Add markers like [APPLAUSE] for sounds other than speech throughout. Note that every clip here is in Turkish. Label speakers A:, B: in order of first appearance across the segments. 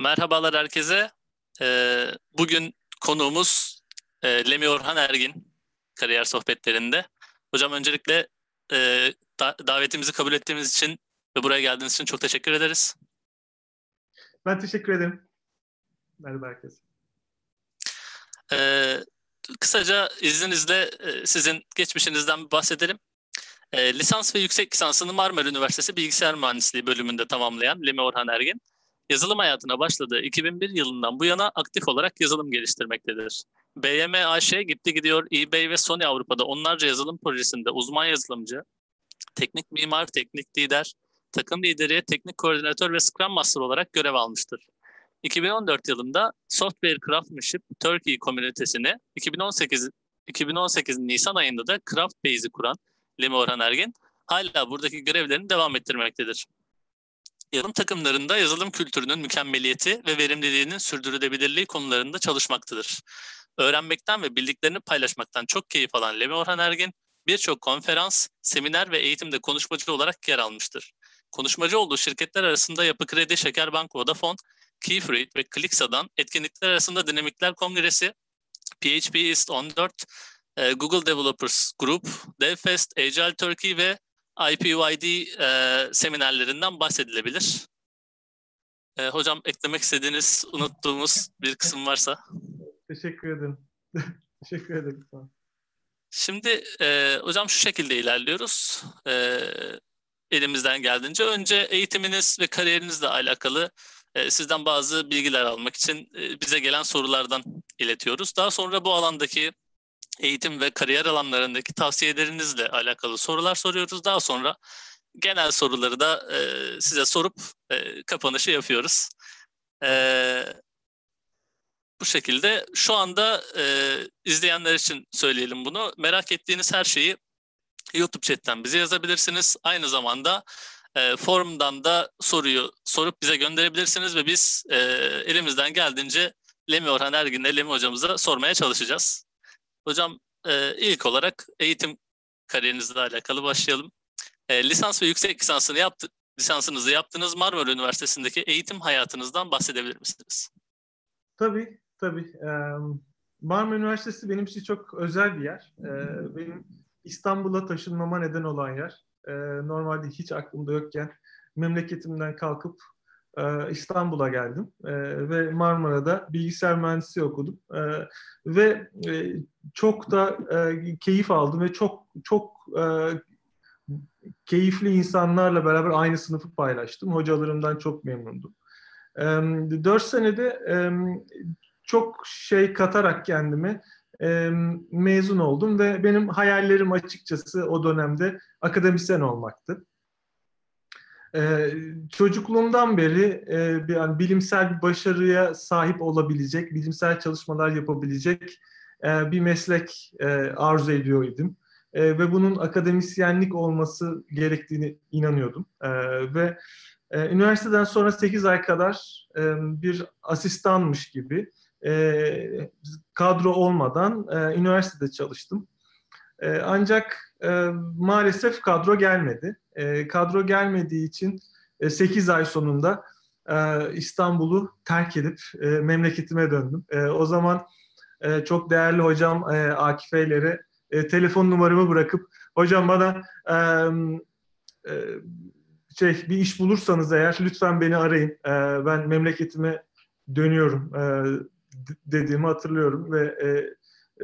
A: Merhabalar herkese. Ee, bugün konuğumuz e, Lemi Orhan Ergin kariyer sohbetlerinde. Hocam öncelikle e, da- davetimizi kabul ettiğimiz için ve buraya geldiğiniz için çok teşekkür ederiz.
B: Ben teşekkür ederim. Merhaba herkese.
A: Ee, kısaca izninizle e, sizin geçmişinizden bahsedelim. E, lisans ve yüksek lisansını Marmara Üniversitesi Bilgisayar Mühendisliği bölümünde tamamlayan Lemi Orhan Ergin, yazılım hayatına başladığı 2001 yılından bu yana aktif olarak yazılım geliştirmektedir. BYM AŞ gitti gidiyor eBay ve Sony Avrupa'da onlarca yazılım projesinde uzman yazılımcı, teknik mimar, teknik lider, takım lideri, teknik koordinatör ve Scrum Master olarak görev almıştır. 2014 yılında Software Craftsmanship Turkey komünitesini 2018 2018 Nisan ayında da Craftbase'i kuran Lemi Orhan Ergin hala buradaki görevlerini devam ettirmektedir. Yazılım takımlarında yazılım kültürünün mükemmeliyeti ve verimliliğinin sürdürülebilirliği konularında çalışmaktadır. Öğrenmekten ve bildiklerini paylaşmaktan çok keyif alan Lemi Orhan Ergin, birçok konferans, seminer ve eğitimde konuşmacı olarak yer almıştır. Konuşmacı olduğu şirketler arasında Yapı Kredi, Şekerbank, Vodafone, Keyfruit ve Clixa'dan etkinlikler arasında Dinamikler Kongresi, PHP East 14, e, Google Developers Group, DevFest, Agile Turkey ve IPYD e, seminerlerinden bahsedilebilir. E, hocam eklemek istediğiniz, unuttuğumuz bir kısım varsa.
B: Teşekkür ederim. [LAUGHS] Teşekkür ederim.
A: Şimdi e, hocam şu şekilde ilerliyoruz. E, elimizden geldiğince. Önce eğitiminiz ve kariyerinizle alakalı e, sizden bazı bilgiler almak için e, bize gelen sorulardan iletiyoruz. Daha sonra bu alandaki eğitim ve kariyer alanlarındaki tavsiyelerinizle alakalı sorular soruyoruz. Daha sonra genel soruları da e, size sorup e, kapanışı yapıyoruz. E, bu şekilde şu anda e, izleyenler için söyleyelim bunu. Merak ettiğiniz her şeyi YouTube chatten bize yazabilirsiniz. Aynı zamanda e, forumdan da soruyu sorup bize gönderebilirsiniz ve biz e, elimizden geldiğince Lemi Orhan Ergin'le Lemi hocamıza sormaya çalışacağız. Hocam e, ilk olarak eğitim kariyerinizle alakalı başlayalım. E, lisans ve yüksek lisansını yaptı, lisansınızı yaptığınız Marmara Üniversitesi'ndeki eğitim hayatınızdan bahsedebilir misiniz?
B: Tabii, tabii. Marmara Üniversitesi benim için çok özel bir yer. Benim İstanbul'a taşınmama neden olan yer. Normalde hiç aklımda yokken memleketimden kalkıp İstanbul'a geldim ve Marmara'da bilgisayar mühendisliği okudum ve çok da keyif aldım ve çok çok keyifli insanlarla beraber aynı sınıfı paylaştım. Hocalarımdan çok memnundum. Dört senede çok şey katarak kendime mezun oldum ve benim hayallerim açıkçası o dönemde akademisyen olmaktı. Ee, çocukluğumdan beri e, yani bilimsel bir başarıya sahip olabilecek, bilimsel çalışmalar yapabilecek e, bir meslek e, arzu ediyor idim. E, ve bunun akademisyenlik olması gerektiğini inanıyordum. Ve üniversiteden sonra 8 ay kadar bir asistanmış gibi kadro olmadan üniversitede çalıştım. Ancak maalesef kadro gelmedi. Kadro gelmediği için e, 8 ay sonunda İstanbul'u terk edip memleketime döndüm. O zaman e, çok değerli hocam e, Akif Eylere e, telefon numaramı bırakıp hocam bana e, e, şey bir iş bulursanız eğer lütfen beni arayın. E, ben memleketime dönüyorum e, dediğimi hatırlıyorum ve e,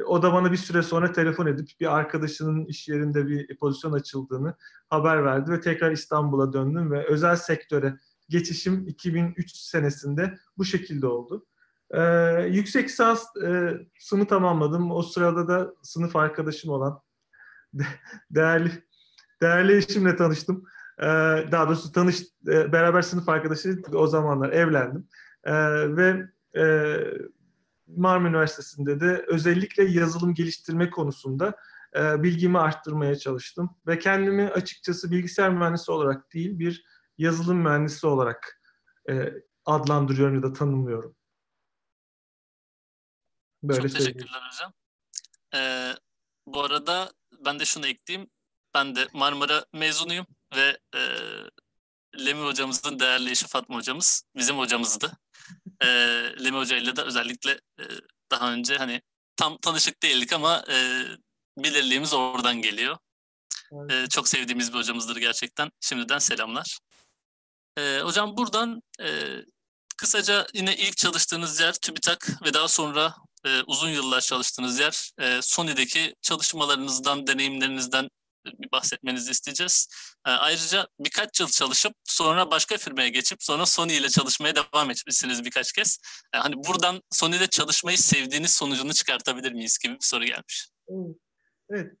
B: o da bana bir süre sonra telefon edip bir arkadaşının iş yerinde bir pozisyon açıldığını haber verdi ve tekrar İstanbul'a döndüm ve özel sektöre geçişim 2003 senesinde bu şekilde oldu. Ee, yüksek lisans e, sını tamamladım. O sırada da sınıf arkadaşım olan değerli değerli eşimle tanıştım. Ee, daha doğrusu tanış e, beraber sınıf arkadaşı o zamanlar evlendim. Ee, ve e, Marmara Üniversitesi'nde de özellikle yazılım geliştirme konusunda e, bilgimi arttırmaya çalıştım. Ve kendimi açıkçası bilgisayar mühendisi olarak değil bir yazılım mühendisi olarak e, adlandırıyorum ya da tanımlıyorum.
A: Böyle Çok söyleyeyim. teşekkürler hocam. Ee, bu arada ben de şunu ekleyeyim. Ben de Marmara mezunuyum ve e, Lemi hocamızın değerli eşi Fatma hocamız bizim hocamızdı. E, [LAUGHS] Lemi Hoca ile de özellikle e, daha önce hani tam tanışık değildik ama e, belirliğimiz oradan geliyor. Evet. E, çok sevdiğimiz bir hocamızdır gerçekten. Şimdiden selamlar. E, hocam buradan e, kısaca yine ilk çalıştığınız yer TÜBİTAK ve daha sonra e, uzun yıllar çalıştığınız yer e, Sony'deki çalışmalarınızdan, deneyimlerinizden bir bahsetmenizi isteyeceğiz. E, ayrıca birkaç yıl çalışıp sonra başka firmaya geçip sonra Sony ile çalışmaya devam etmişsiniz birkaç kez. E, hani buradan Sony'de çalışmayı sevdiğiniz sonucunu çıkartabilir miyiz gibi bir soru gelmiş.
B: Evet.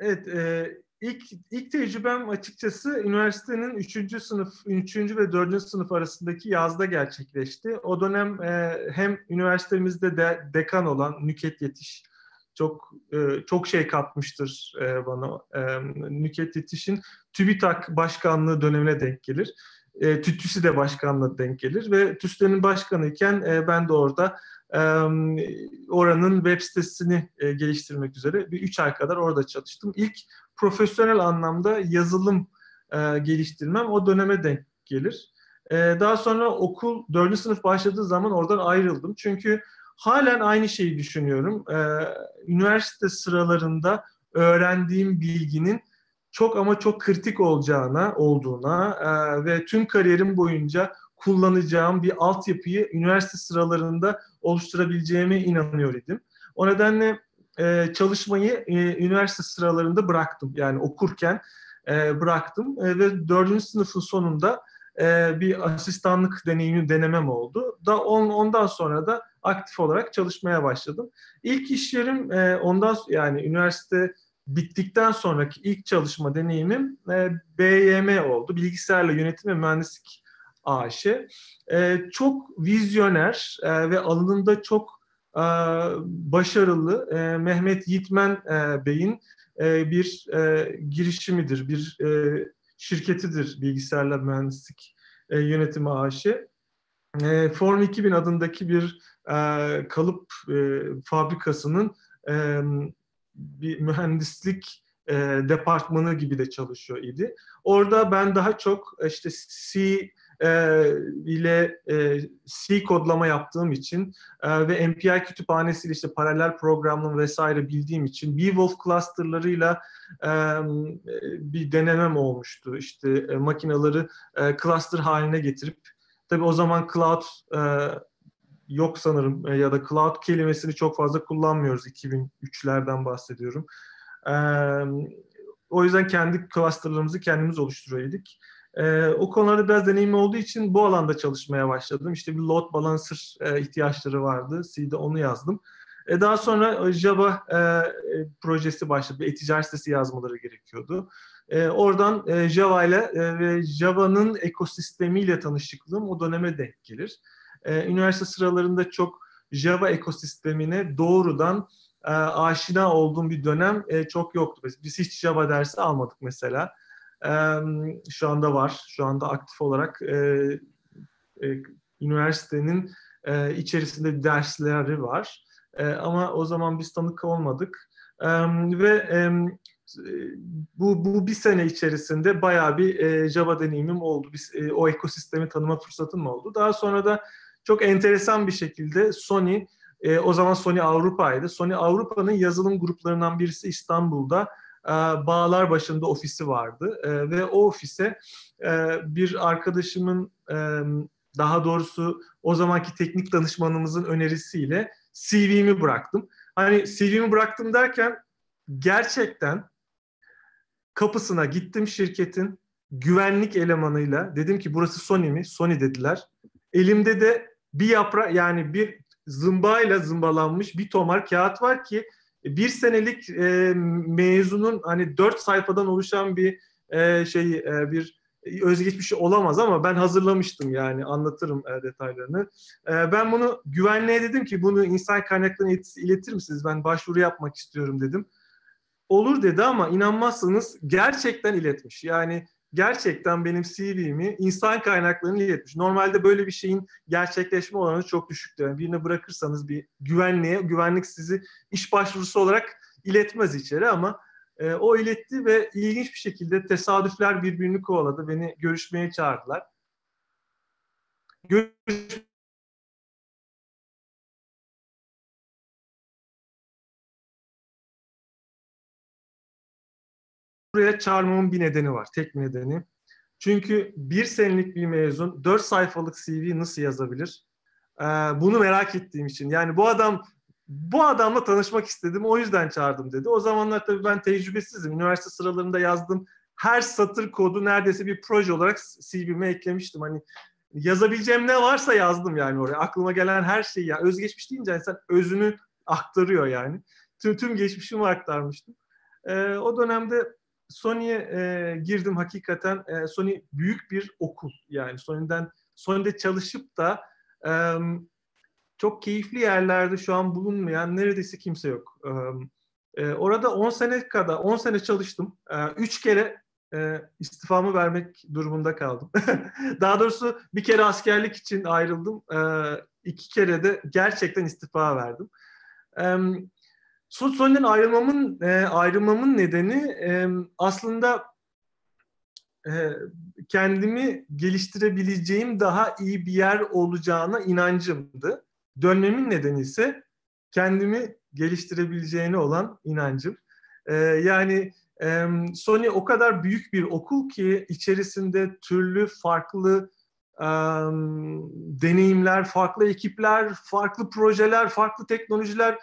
B: evet. [CLEARS THROAT] E, ilk, ilk tecrübem açıkçası üniversitenin 3. sınıf, 3. ve 4. sınıf arasındaki yazda gerçekleşti. O dönem e, hem üniversitemizde de dekan olan Nüket Yetiş çok e, çok şey katmıştır e, bana. E, Nüket Yetiş'in TÜBİTAK başkanlığı dönemine denk gelir. E, TÜTÜS'i de başkanlığı denk gelir ve TÜS'lerin başkanı iken e, ben de orada oranın web sitesini e, geliştirmek üzere bir üç ay kadar orada çalıştım. İlk profesyonel anlamda yazılım e, geliştirmem o döneme denk gelir. E, daha sonra okul dördüncü sınıf başladığı zaman oradan ayrıldım. Çünkü halen aynı şeyi düşünüyorum. Üniversite sıralarında öğrendiğim bilginin çok ama çok kritik olacağına, olduğuna ve tüm kariyerim boyunca kullanacağım bir altyapıyı üniversite sıralarında oluşturabileceğime inanıyor idim. O nedenle e, çalışmayı e, üniversite sıralarında bıraktım. Yani okurken e, bıraktım e, ve dördüncü sınıfın sonunda e, bir asistanlık deneyimi denemem oldu. Da on, ondan sonra da aktif olarak çalışmaya başladım. İlk iş yerim e, ondan yani üniversite bittikten sonraki ilk çalışma deneyimim e, BYM oldu. Bilgisayarla yönetim ve mühendislik AŞ. E, çok vizyoner e, ve alanında çok e, başarılı e, Mehmet Yiğitmen e, Bey'in e, bir e, girişimidir, bir e, şirketidir bilgisayarla mühendislik e, yönetimi AŞ. E, Form 2000 adındaki bir e, kalıp e, fabrikasının e, bir mühendislik e, departmanı gibi de çalışıyor idi. Orada ben daha çok işte C e, ile e, C kodlama yaptığım için e, ve MPI kütüphanesiyle işte paralel programlama vesaire bildiğim için Beowulf clusterlarıyla e, bir denemem olmuştu. İşte e, makinaları e, cluster haline getirip tabii o zaman cloud e, yok sanırım e, ya da cloud kelimesini çok fazla kullanmıyoruz 2003'lerden bahsediyorum. E, o yüzden kendi clusterlarımızı kendimiz oluşturuyorduk. E, o konularda biraz deneyim olduğu için bu alanda çalışmaya başladım. İşte bir load balancer e, ihtiyaçları vardı. C'de onu yazdım. E, daha sonra Java e, projesi başladı. E-ticaret sitesi yazmaları gerekiyordu. E, oradan e, Java ile e, ve Java'nın ekosistemiyle tanışıklığım o döneme denk gelir. E, üniversite sıralarında çok Java ekosistemine doğrudan e, aşina olduğum bir dönem e, çok yoktu. Biz hiç Java dersi almadık mesela şu anda var. Şu anda aktif olarak e, e, üniversitenin e, içerisinde dersleri var. Ama o zaman biz tanık olmadık. Ve bu, bu bir sene içerisinde bayağı bir e, Java deneyimim oldu. Biz, e, o ekosistemi tanıma fırsatım oldu. Daha sonra da çok enteresan bir şekilde Sony, e, o zaman Sony Avrupa'ydı. Sony Avrupa'nın yazılım gruplarından birisi İstanbul'da e, bağlar başında ofisi vardı e, ve o ofise e, bir arkadaşımın daha doğrusu o zamanki teknik danışmanımızın önerisiyle CV'mi bıraktım. Hani CV'mi bıraktım derken gerçekten kapısına gittim şirketin güvenlik elemanıyla. Dedim ki burası Sony mi? Sony dediler. Elimde de bir yapra yani bir zımbayla zımbalanmış bir tomar kağıt var ki bir senelik e, mezunun hani dört sayfadan oluşan bir e, şey e, bir özgeçmişi olamaz ama ben hazırlamıştım yani anlatırım e, detaylarını. E, ben bunu güvenliğe dedim ki bunu insan kaynaklarına iletir misiniz? Ben başvuru yapmak istiyorum dedim. Olur dedi ama inanmazsanız gerçekten iletmiş. Yani gerçekten benim CV'mi insan kaynaklarını iletmiş. Normalde böyle bir şeyin gerçekleşme oranı çok düşüktür. Yani birine bırakırsanız bir güvenliğe, güvenlik sizi iş başvurusu olarak iletmez içeri ama e, o iletti ve ilginç bir şekilde tesadüfler birbirini kovaladı. Beni görüşmeye çağırdılar. görüş buraya çağırmamın bir nedeni var. Tek bir nedeni. Çünkü bir senelik bir mezun dört sayfalık CV nasıl yazabilir? Ee, bunu merak ettiğim için. Yani bu adam bu adamla tanışmak istedim. O yüzden çağırdım dedi. O zamanlar tabii ben tecrübesizim. Üniversite sıralarında yazdım. Her satır kodu neredeyse bir proje olarak CV'me eklemiştim. Hani yazabileceğim ne varsa yazdım yani oraya. Aklıma gelen her şeyi. Yani özgeçmiş deyince insan özünü aktarıyor yani. Tüm, tüm geçmişimi aktarmıştım. Ee, o dönemde Sony'ye e, girdim hakikaten. E, Sony büyük bir okul yani Sony'den Sony'de çalışıp da e, çok keyifli yerlerde şu an bulunmayan neredeyse kimse yok. E, orada 10 sene kadar 10 sene çalıştım. 3 e, kere e, istifamı vermek durumunda kaldım. [LAUGHS] Daha doğrusu bir kere askerlik için ayrıldım. E, iki kere de gerçekten istifa verdim. Sony'den ayrılmamın e, ayrılmamın nedeni e, aslında e, kendimi geliştirebileceğim daha iyi bir yer olacağına inancımdı. Dönmemin nedeni ise kendimi geliştirebileceğine olan inancım. E, yani e, Sony o kadar büyük bir okul ki içerisinde türlü farklı e, deneyimler, farklı ekipler, farklı projeler, farklı teknolojiler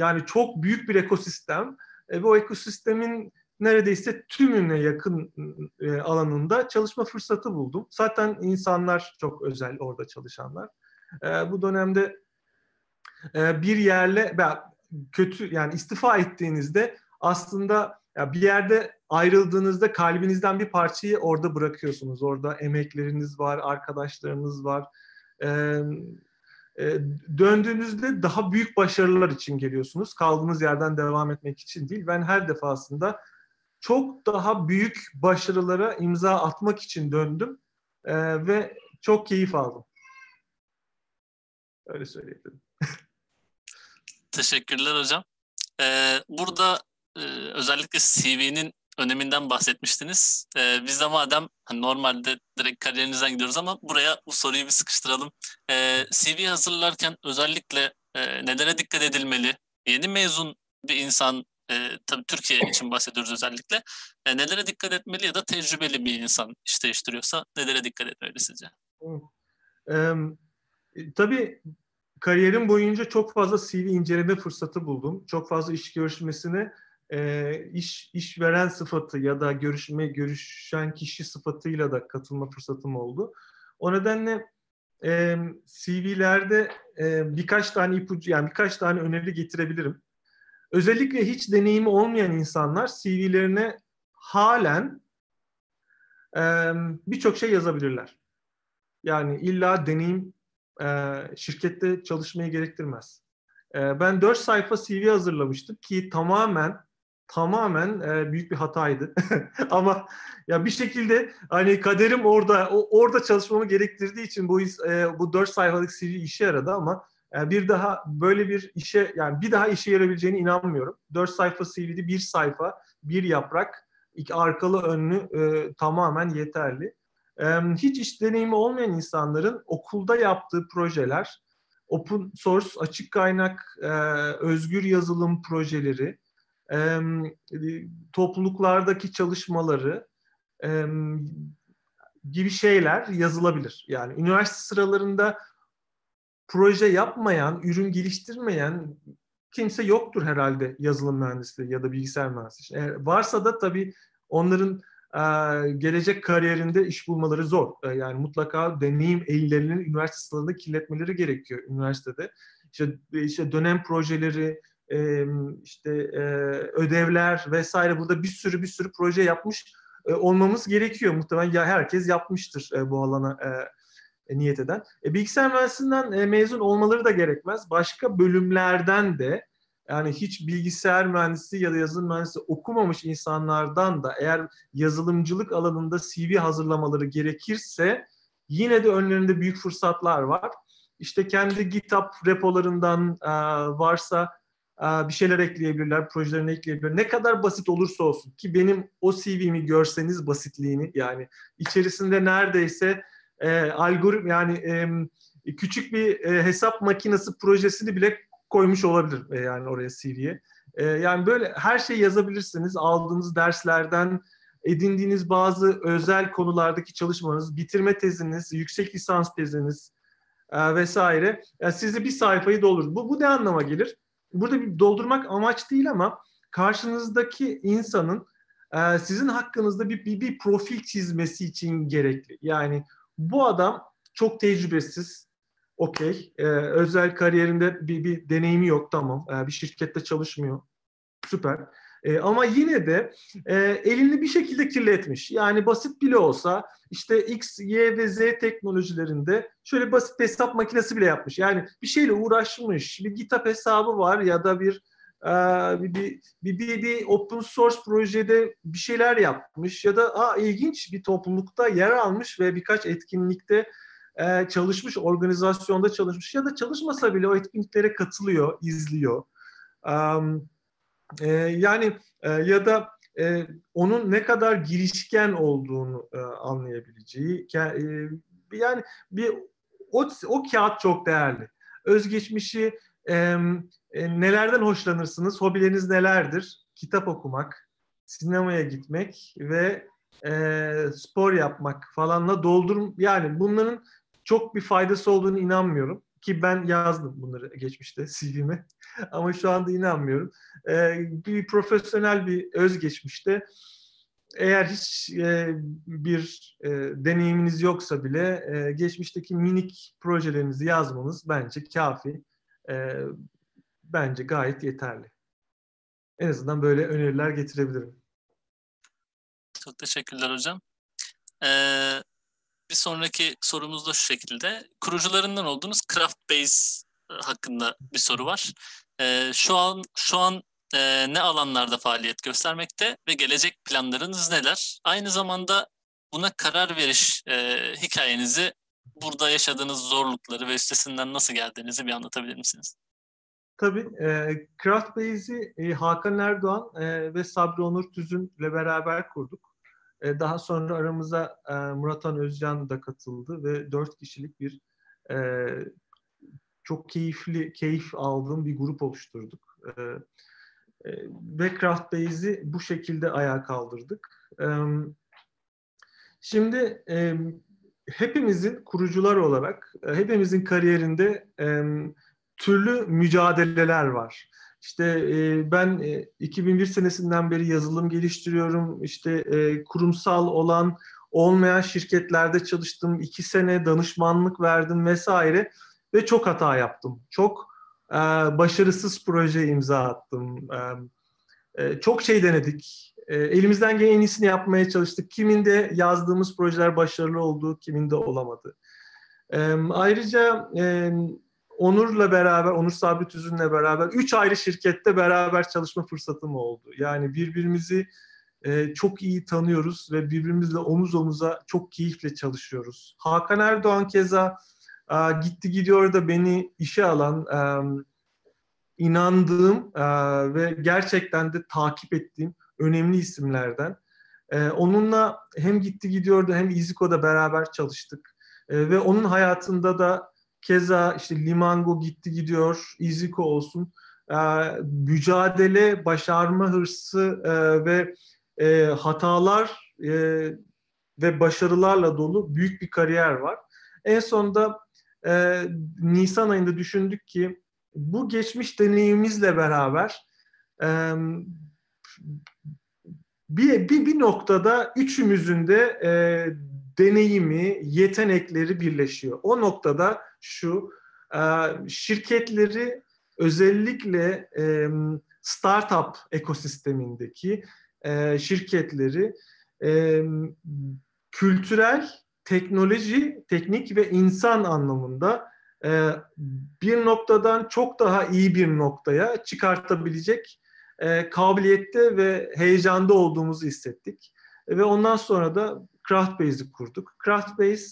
B: yani çok büyük bir ekosistem e, ve o ekosistemin neredeyse tümüne yakın e, alanında çalışma fırsatı buldum. Zaten insanlar çok özel orada çalışanlar. E, bu dönemde e, bir yerle kötü yani istifa ettiğinizde aslında ya bir yerde ayrıldığınızda kalbinizden bir parçayı orada bırakıyorsunuz. Orada emekleriniz var, arkadaşlarınız var. Ee, e, döndüğünüzde daha büyük başarılar için geliyorsunuz. Kaldığınız yerden devam etmek için değil. Ben her defasında çok daha büyük başarılara imza atmak için döndüm e, ve çok keyif aldım. Öyle söyleyebilirim.
A: Teşekkürler hocam. Ee, burada e, özellikle CV'nin öneminden bahsetmiştiniz. Ee, biz de madem hani normalde direkt kariyerinizden gidiyoruz ama buraya bu soruyu bir sıkıştıralım. Ee, CV hazırlarken özellikle e, nelere dikkat edilmeli? Yeni mezun bir insan, e, tabii Türkiye için bahsediyoruz özellikle. E, nelere dikkat etmeli ya da tecrübeli bir insan iş değiştiriyorsa nelere dikkat etmeli sizce?
B: Ee, tabii kariyerim boyunca çok fazla CV inceleme fırsatı buldum. Çok fazla iş görüşmesine e, iş işveren sıfatı ya da görüşme görüşen kişi sıfatıyla da katılma fırsatım oldu. O nedenle e, CV'lerde e, birkaç tane ipucu yani birkaç tane öneri getirebilirim. Özellikle hiç deneyimi olmayan insanlar CV'lerine halen e, birçok şey yazabilirler. Yani illa deneyim e, şirkette çalışmayı gerektirmez. E, ben 4 sayfa CV hazırlamıştım ki tamamen tamamen e, büyük bir hataydı. [LAUGHS] Ama ya bir şekilde hani kaderim orada o, orada çalışmamı gerektirdiği için bu e, bu 4 sayfalık CV işe yaradı ama e, bir daha böyle bir işe yani bir daha işe yarayabileceğine inanmıyorum. 4 sayfa CV'de bir sayfa, bir yaprak, iki arkalı önlü e, tamamen yeterli. E, hiç iş deneyimi olmayan insanların okulda yaptığı projeler, open source, açık kaynak, e, özgür yazılım projeleri, e, topluluklardaki çalışmaları e, gibi şeyler yazılabilir. Yani üniversite sıralarında proje yapmayan, ürün geliştirmeyen kimse yoktur herhalde yazılım mühendisliği ya da bilgisayar mühendisliği. Eğer varsa da tabii onların e, gelecek kariyerinde iş bulmaları zor. E, yani mutlaka deneyim eğilerinin üniversite sıralarında kirletmeleri gerekiyor üniversitede. İşte, işte dönem projeleri, işte ödevler vesaire burada bir sürü bir sürü proje yapmış olmamız gerekiyor. Muhtemelen ya herkes yapmıştır bu alana e, niyet eden. E, bilgisayar mühendisliğinden mezun olmaları da gerekmez. Başka bölümlerden de yani hiç bilgisayar mühendisi ya da yazılım mühendisi okumamış insanlardan da eğer yazılımcılık alanında CV hazırlamaları gerekirse yine de önlerinde büyük fırsatlar var. İşte kendi GitHub repolarından varsa bir şeyler ekleyebilirler, projelerini ekleyebilirler. Ne kadar basit olursa olsun ki benim o CV'mi görseniz basitliğini yani içerisinde neredeyse e, algoritm yani e, küçük bir e, hesap makinesi projesini bile koymuş olabilir e, yani oraya CV'ye. E, yani böyle her şeyi yazabilirsiniz. Aldığınız derslerden edindiğiniz bazı özel konulardaki çalışmanız, bitirme teziniz, yüksek lisans teziniz e, vesaire. Yani sizi bir sayfayı doldurur. Bu, bu ne anlama gelir? Burada bir doldurmak amaç değil ama karşınızdaki insanın e, sizin hakkınızda bir, bir, bir profil çizmesi için gerekli. Yani bu adam çok tecrübesiz, okey. E, özel kariyerinde bir, bir deneyimi yok, tamam. E, bir şirkette çalışmıyor, süper. E, ama yine de e, elini bir şekilde kirletmiş. Yani basit bile olsa işte X, Y ve Z teknolojilerinde şöyle basit bir hesap makinesi bile yapmış. Yani bir şeyle uğraşmış. Bir GitHub hesabı var ya da bir bir, bir, bir, bir, bir open source projede bir şeyler yapmış ya da aa, ilginç bir toplulukta yer almış ve birkaç etkinlikte e, çalışmış, organizasyonda çalışmış ya da çalışmasa bile o etkinliklere katılıyor, izliyor. Um, e, yani e, ya da e, onun ne kadar girişken olduğunu e, anlayabileceği e, yani bir o, o kağıt çok değerli. Özgeçmişi e, e, nelerden hoşlanırsınız? Hobileriniz nelerdir? Kitap okumak, sinemaya gitmek ve e, spor yapmak falanla doldurum. Yani bunların çok bir faydası olduğunu inanmıyorum. Ki ben yazdım bunları geçmişte CV'me. [LAUGHS] Ama şu anda inanmıyorum. E, bir profesyonel bir özgeçmişte eğer hiç e, bir e, deneyiminiz yoksa bile e, geçmişteki minik projelerinizi yazmanız bence kafi. E, bence gayet yeterli. En azından böyle öneriler getirebilirim.
A: Çok teşekkürler hocam. Ee, bir sonraki sorumuz da şu şekilde. Kurucularından olduğunuz Craftbase e, hakkında bir soru var. Ee, şu an şu an e, ne alanlarda faaliyet göstermekte ve gelecek planlarınız neler? Aynı zamanda buna karar veriş e, hikayenizi, burada yaşadığınız zorlukları ve üstesinden nasıl geldiğinizi bir anlatabilir misiniz?
B: Tabii. E, Craftbase'i e, Hakan Erdoğan e, ve Sabri Onur Tüzün ile beraber kurduk. E, daha sonra aramıza e, Muratan Özcan da katıldı ve dört kişilik bir e, çok keyifli, keyif aldığım bir grup oluşturduk. E, e, Craftbase'i bu şekilde ayağa kaldırdık. E, şimdi hepimizin kurucular olarak, hepimizin kariyerinde türlü mücadeleler var. İşte e, ben e, 2001 senesinden beri yazılım geliştiriyorum. İşte e, kurumsal olan olmayan şirketlerde çalıştım. iki sene danışmanlık verdim vesaire ve çok hata yaptım. Çok e, başarısız proje imza attım. E, e, çok şey denedik. E, elimizden gelen en iyisini yapmaya çalıştık. Kiminde yazdığımız projeler başarılı oldu, kiminde olamadı. E, ayrıca e, Onur'la beraber, Onur Sabit Üzün'le beraber üç ayrı şirkette beraber çalışma fırsatım oldu. Yani birbirimizi e, çok iyi tanıyoruz ve birbirimizle omuz omuza çok keyifle çalışıyoruz. Hakan Erdoğan keza e, gitti gidiyor da beni işe alan, e, inandığım e, ve gerçekten de takip ettiğim önemli isimlerden. E, onunla hem gitti gidiyordu hem İziko'da beraber çalıştık. E, ve onun hayatında da Keza işte Limango gitti gidiyor, Iziko olsun. E, mücadele, başarma hırsı e, ve e, hatalar e, ve başarılarla dolu büyük bir kariyer var. En sonunda e, Nisan ayında düşündük ki bu geçmiş deneyimimizle beraber e, bir, bir, bir noktada üçümüzün de e, deneyimi, yetenekleri birleşiyor. O noktada şu, e, şirketleri özellikle e, startup ekosistemindeki e, şirketleri kültürel, teknoloji, teknik ve insan anlamında bir noktadan çok daha iyi bir noktaya çıkartabilecek kabiliyette ve heyecanda olduğumuzu hissettik. Ve ondan sonra da Craftbase'i kurduk. Craftbase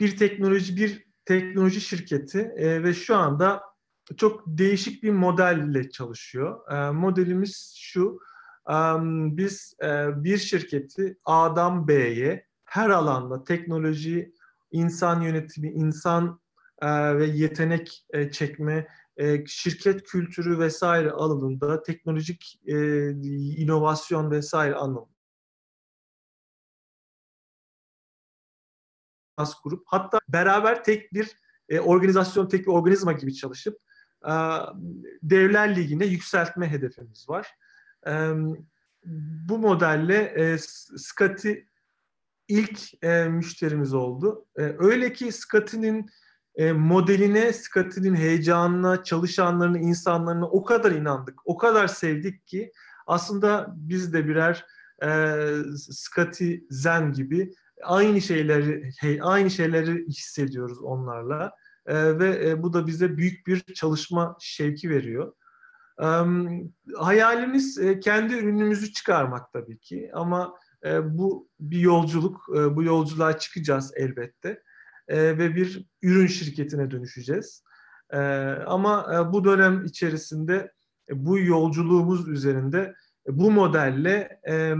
B: bir teknoloji bir teknoloji şirketi e, ve şu anda çok değişik bir modelle çalışıyor. E, modelimiz şu, e, biz e, bir şirketi A'dan B'ye her alanda teknoloji insan yönetimi, insan e, ve yetenek e, çekme, e, şirket kültürü vesaire alanında teknolojik e, inovasyon vesaire anlamında. Grup. Hatta beraber tek bir e, organizasyon, tek bir organizma gibi çalışıp e, Devler Ligi'ne yükseltme hedefimiz var. E, bu modelle e, Scotty ilk e, müşterimiz oldu. E, öyle ki Scotty'nin e, modeline, Scotty'nin heyecanına, çalışanlarına, insanlarına o kadar inandık, o kadar sevdik ki aslında biz de birer e, Scotty Zen gibi aynı şeyleri aynı şeyleri hissediyoruz onlarla e, ve e, bu da bize büyük bir çalışma şevki veriyor. E, hayalimiz e, kendi ürünümüzü çıkarmak tabii ki ama e, bu bir yolculuk, e, bu yolculuğa çıkacağız elbette e, ve bir ürün şirketine dönüşeceğiz. E, ama e, bu dönem içerisinde e, bu yolculuğumuz üzerinde e, bu modelle e,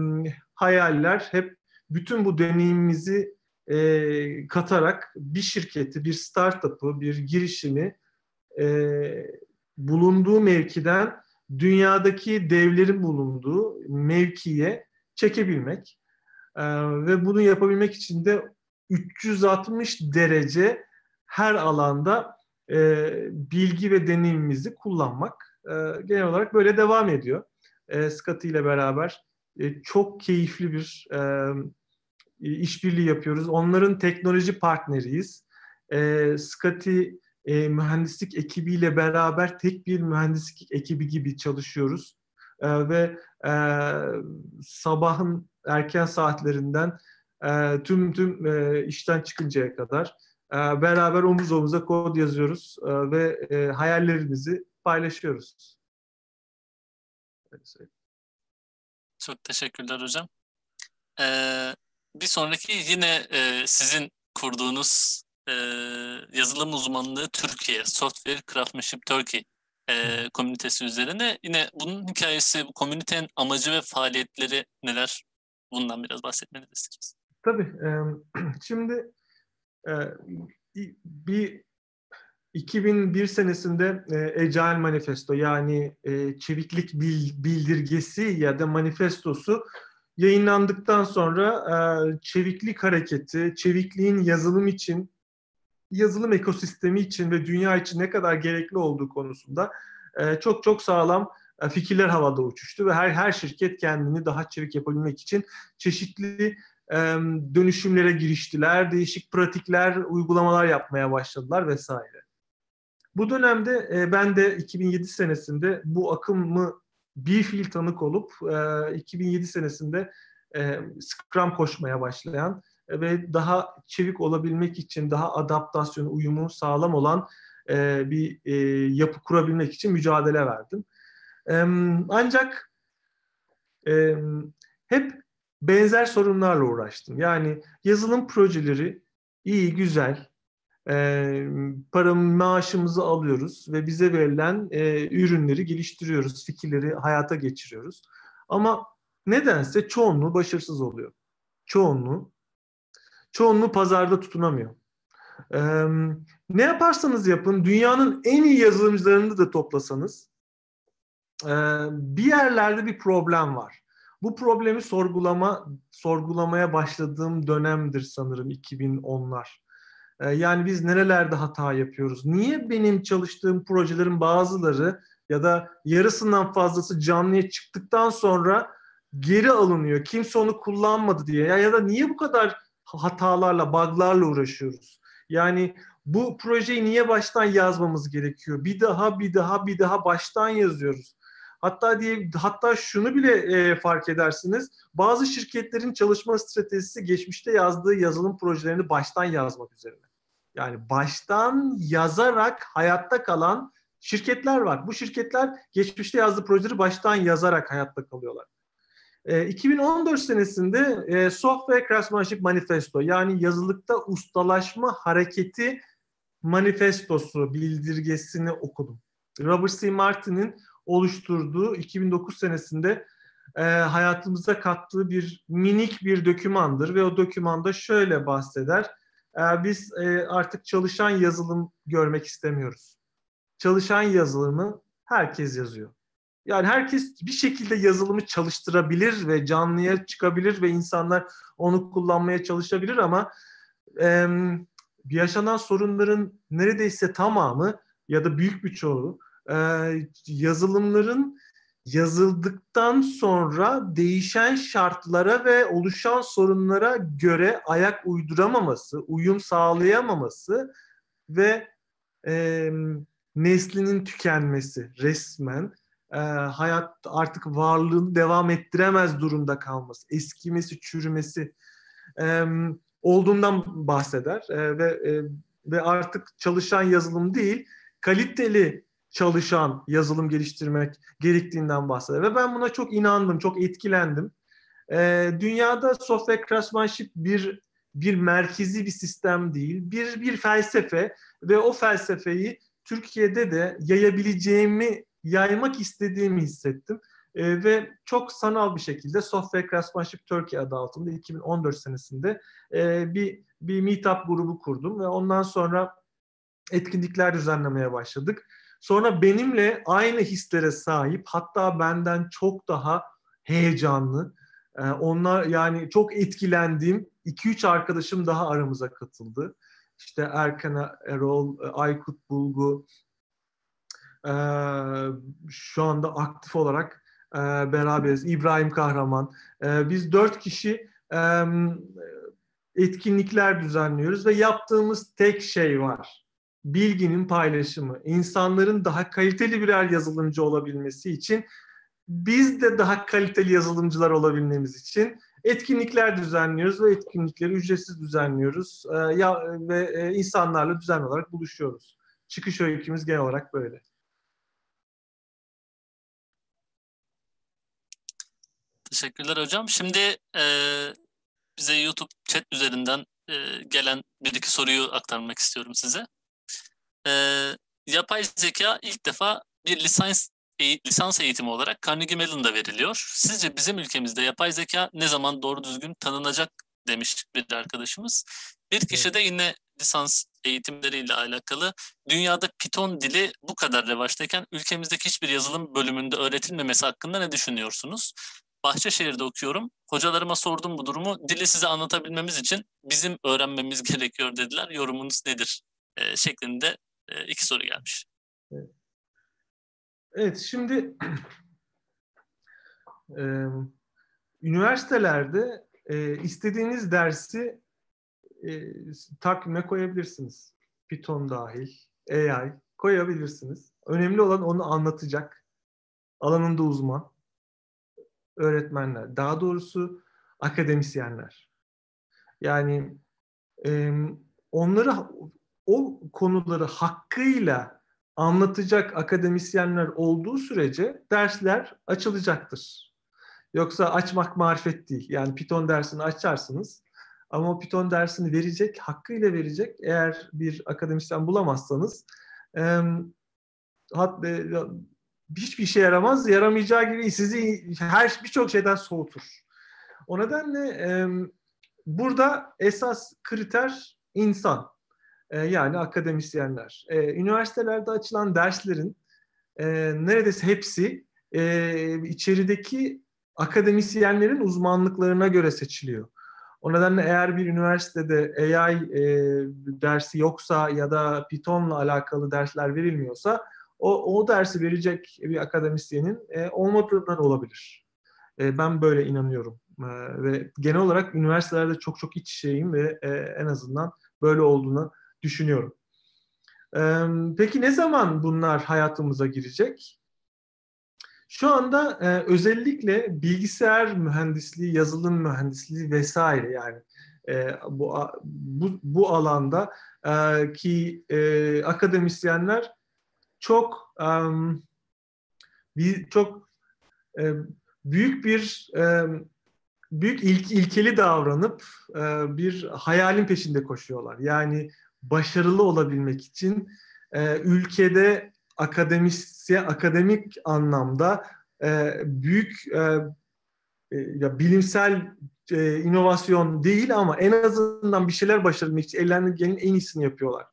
B: hayaller hep bütün bu deneyimimizi e, katarak bir şirketi, bir startup'ı, bir girişimi e, bulunduğu mevkiden dünyadaki devlerin bulunduğu mevkiye çekebilmek e, ve bunu yapabilmek için de 360 derece her alanda e, bilgi ve deneyimimizi kullanmak e, genel olarak böyle devam ediyor. E, Scotty ile beraber e, çok keyifli bir e, işbirliği yapıyoruz. Onların teknoloji partneriyiz. E, Scotty e, mühendislik ekibiyle beraber tek bir mühendislik ekibi gibi çalışıyoruz. E, ve e, sabahın erken saatlerinden e, tüm tüm e, işten çıkıncaya kadar e, beraber omuz omuza kod yazıyoruz e, ve e, hayallerimizi paylaşıyoruz.
A: Çok teşekkürler hocam. Ee, bir sonraki yine e, sizin kurduğunuz e, yazılım uzmanlığı Türkiye, Software Craftsmanship Turkey e, komünitesi üzerine. Yine bunun hikayesi, bu komünitenin amacı ve faaliyetleri neler? Bundan biraz bahsetmenizi isteriz.
B: Tabii. E, [CLEARS THROAT] şimdi e, bir 2001 senesinde e, Agile Manifesto yani e, çeviklik bildirgesi ya da manifestosu yayınlandıktan sonra e, çeviklik hareketi, çevikliğin yazılım için, yazılım ekosistemi için ve dünya için ne kadar gerekli olduğu konusunda e, çok çok sağlam e, fikirler havada uçuştu ve her her şirket kendini daha çevik yapabilmek için çeşitli e, dönüşümlere giriştiler, değişik pratikler, uygulamalar yapmaya başladılar vesaire. Bu dönemde e, ben de 2007 senesinde bu akımı bir fil tanık olup e, 2007 senesinde e, Scrum koşmaya başlayan ve daha çevik olabilmek için daha adaptasyon, uyumu sağlam olan e, bir e, yapı kurabilmek için mücadele verdim. E, ancak e, hep benzer sorunlarla uğraştım. Yani yazılım projeleri iyi, güzel, e, para maaşımızı alıyoruz ve bize verilen e, ürünleri geliştiriyoruz, fikirleri hayata geçiriyoruz. Ama nedense çoğunluğu başarısız oluyor. Çoğunluğu. Çoğunluğu pazarda tutunamıyor. E, ne yaparsanız yapın, dünyanın en iyi yazılımcılarını da toplasanız e, bir yerlerde bir problem var. Bu problemi sorgulama sorgulamaya başladığım dönemdir sanırım 2010'lar. Ee, yani biz nerelerde hata yapıyoruz? Niye benim çalıştığım projelerin bazıları ya da yarısından fazlası canlıya çıktıktan sonra geri alınıyor? Kimse onu kullanmadı diye. Ya, ya da niye bu kadar hatalarla, buglarla uğraşıyoruz? Yani bu projeyi niye baştan yazmamız gerekiyor? Bir daha, bir daha, bir daha baştan yazıyoruz. Hatta diye hatta şunu bile e, fark edersiniz. Bazı şirketlerin çalışma stratejisi geçmişte yazdığı yazılım projelerini baştan yazmak üzerine. Yani baştan yazarak hayatta kalan şirketler var. Bu şirketler geçmişte yazdığı projeleri baştan yazarak hayatta kalıyorlar. E, 2014 senesinde e, Software Craftsmanship Manifesto yani yazılıkta ustalaşma hareketi manifestosu bildirgesini okudum. Robert C. Martin'in oluşturduğu 2009 senesinde e, hayatımıza kattığı bir minik bir dokümandır ve o dokümanda şöyle bahseder biz e, artık çalışan yazılım görmek istemiyoruz. Çalışan yazılımı herkes yazıyor. Yani herkes bir şekilde yazılımı çalıştırabilir ve canlıya çıkabilir ve insanlar onu kullanmaya çalışabilir ama e, yaşanan sorunların neredeyse tamamı ya da büyük bir çoğu e, yazılımların yazıldıktan sonra değişen şartlara ve oluşan sorunlara göre ayak uyduramaması, uyum sağlayamaması ve e, neslinin tükenmesi resmen e, hayat artık varlığını devam ettiremez durumda kalması, eskimesi, çürümesi e, olduğundan bahseder e, ve e, ve artık çalışan yazılım değil, kaliteli çalışan yazılım geliştirmek gerektiğinden bahseder. Ve ben buna çok inandım, çok etkilendim. E, dünyada software craftsmanship bir bir merkezi bir sistem değil, bir bir felsefe ve o felsefeyi Türkiye'de de yayabileceğimi, yaymak istediğimi hissettim. E, ve çok sanal bir şekilde Software Craftsmanship Turkey adı altında 2014 senesinde e, bir bir meetup grubu kurdum ve ondan sonra etkinlikler düzenlemeye başladık. Sonra benimle aynı hislere sahip hatta benden çok daha heyecanlı e, onlar yani çok etkilendiğim 2-3 arkadaşım daha aramıza katıldı. İşte Erkan Erol, Aykut Bulgu e, şu anda aktif olarak e, beraberiz. İbrahim Kahraman. E, biz dört kişi e, etkinlikler düzenliyoruz ve yaptığımız tek şey var bilginin paylaşımı, insanların daha kaliteli birer yazılımcı olabilmesi için biz de daha kaliteli yazılımcılar olabilmemiz için etkinlikler düzenliyoruz ve etkinlikleri ücretsiz düzenliyoruz ee, ya ve e, insanlarla düzenli olarak buluşuyoruz. Çıkış öykümüz genel olarak böyle.
A: Teşekkürler hocam. Şimdi e, bize YouTube chat üzerinden e, gelen bir iki soruyu aktarmak istiyorum size e, yapay zeka ilk defa bir lisans lisans eğitimi olarak Carnegie Mellon'da veriliyor. Sizce bizim ülkemizde yapay zeka ne zaman doğru düzgün tanınacak demiş bir arkadaşımız. Bir kişi de yine lisans eğitimleriyle alakalı dünyada Python dili bu kadar revaçtayken ülkemizdeki hiçbir yazılım bölümünde öğretilmemesi hakkında ne düşünüyorsunuz? Bahçeşehir'de okuyorum. Hocalarıma sordum bu durumu. Dili size anlatabilmemiz için bizim öğrenmemiz [LAUGHS] gerekiyor dediler. Yorumunuz nedir? E, şeklinde e, iki soru gelmiş.
B: Evet, evet şimdi [CLEARS THROAT] e, üniversitelerde e, istediğiniz dersi e, takvime koyabilirsiniz. Python dahil, AI koyabilirsiniz. Önemli olan onu anlatacak, alanında uzman öğretmenler, daha doğrusu akademisyenler. Yani e, onları o konuları hakkıyla anlatacak akademisyenler olduğu sürece dersler açılacaktır. Yoksa açmak marifet değil. Yani Python dersini açarsınız ama o Python dersini verecek, hakkıyla verecek. Eğer bir akademisyen bulamazsanız e, hat, e, hiçbir işe yaramaz. Yaramayacağı gibi sizi her birçok şeyden soğutur. O nedenle e, burada esas kriter insan. E, yani akademisyenler. E, üniversitelerde açılan derslerin e, neredeyse hepsi içerideki akademisyenlerin uzmanlıklarına göre seçiliyor. O nedenle eğer bir üniversitede AI e, dersi yoksa ya da Python'la alakalı dersler verilmiyorsa o, o dersi verecek bir akademisyenin e, olmadığından olabilir. E, ben böyle inanıyorum. E, ve genel olarak üniversitelerde çok çok iç şeyim ve e, en azından böyle olduğunu düşünüyorum. Peki ne zaman bunlar hayatımıza girecek? Şu anda özellikle bilgisayar mühendisliği, yazılım mühendisliği vesaire yani bu bu, bu alanda ki akademisyenler çok bir çok büyük bir büyük ilk, ilkeli davranıp bir hayalin peşinde koşuyorlar. Yani başarılı olabilmek için e, ülkede akademisye akademik anlamda e, büyük e, e, ya bilimsel e, inovasyon değil ama en azından bir şeyler başarmak için ellerinden gelenin en iyisini yapıyorlar.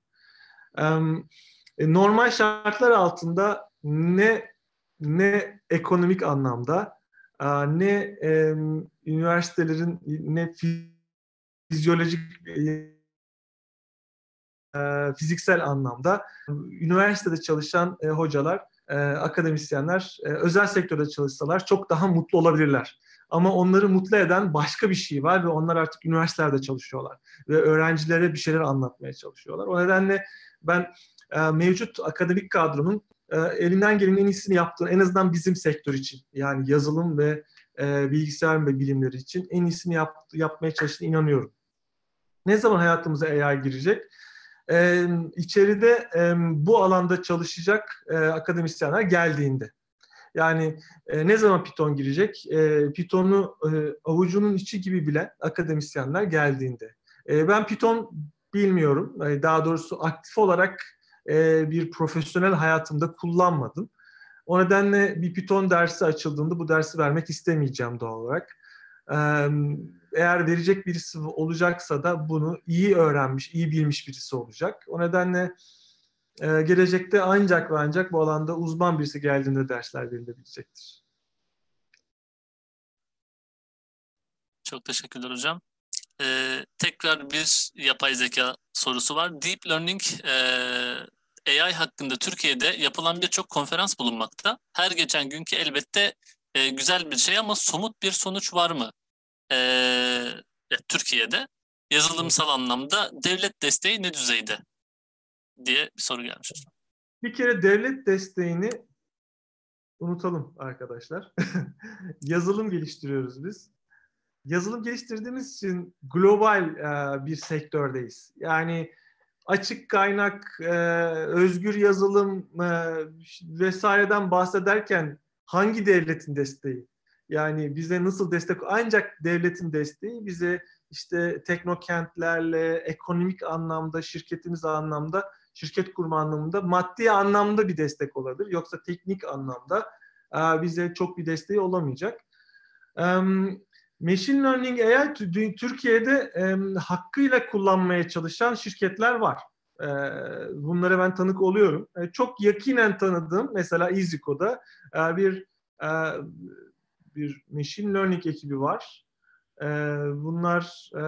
B: E, normal şartlar altında ne ne ekonomik anlamda ne e, üniversitelerin ne fizyolojik e, fiziksel anlamda üniversitede çalışan e, hocalar, e, akademisyenler e, özel sektörde çalışsalar çok daha mutlu olabilirler. Ama onları mutlu eden başka bir şey var ve onlar artık üniversitelerde çalışıyorlar ve öğrencilere bir şeyler anlatmaya çalışıyorlar. O nedenle ben mevcut akademik kadronun elinden gelenin en iyisini yaptığını en azından bizim sektör için yani yazılım ve bilgisayar ve bilimleri için en iyisini yap, yapmaya çalıştığına inanıyorum. Ne zaman hayatımıza AI girecek? Ee, içeride e, bu alanda çalışacak e, akademisyenler geldiğinde. Yani e, ne zaman Python girecek? E, Python'u e, avucunun içi gibi bilen akademisyenler geldiğinde. E, ben Python bilmiyorum. Yani daha doğrusu aktif olarak e, bir profesyonel hayatımda kullanmadım. O nedenle bir Python dersi açıldığında bu dersi vermek istemeyeceğim doğal olarak. Eğer verecek birisi olacaksa da bunu iyi öğrenmiş, iyi bilmiş birisi olacak. O nedenle gelecekte ancak ve ancak bu alanda uzman birisi geldiğinde dersler verilebilecektir.
A: Çok teşekkürler hocam. Ee, tekrar bir yapay zeka sorusu var. Deep Learning e, AI hakkında Türkiye'de yapılan birçok konferans bulunmakta. Her geçen günkü elbette e, güzel bir şey ama somut bir sonuç var mı? E, Türkiye'de yazılımsal anlamda devlet desteği ne düzeyde diye bir soru gelmiş.
B: Bir kere devlet desteğini unutalım arkadaşlar. [LAUGHS] Yazılım geliştiriyoruz biz. Yazılım geliştirdiğimiz için global e, bir sektördeyiz. Yani açık kaynak, e, özgür yazılım e, vesaireden bahsederken hangi devletin desteği? Yani bize nasıl destek? Ancak devletin desteği bize işte teknokentlerle, ekonomik anlamda, şirketimiz anlamda, şirket kurma anlamında, maddi anlamda bir destek olabilir. Yoksa teknik anlamda e, bize çok bir desteği olamayacak. Machine Learning AI Türkiye'de hakkıyla kullanmaya çalışan şirketler var. E, bunlara ben tanık oluyorum. E, çok yakinen tanıdığım mesela EasyCode'da e, bir bir machine learning ekibi var. E, bunlar e,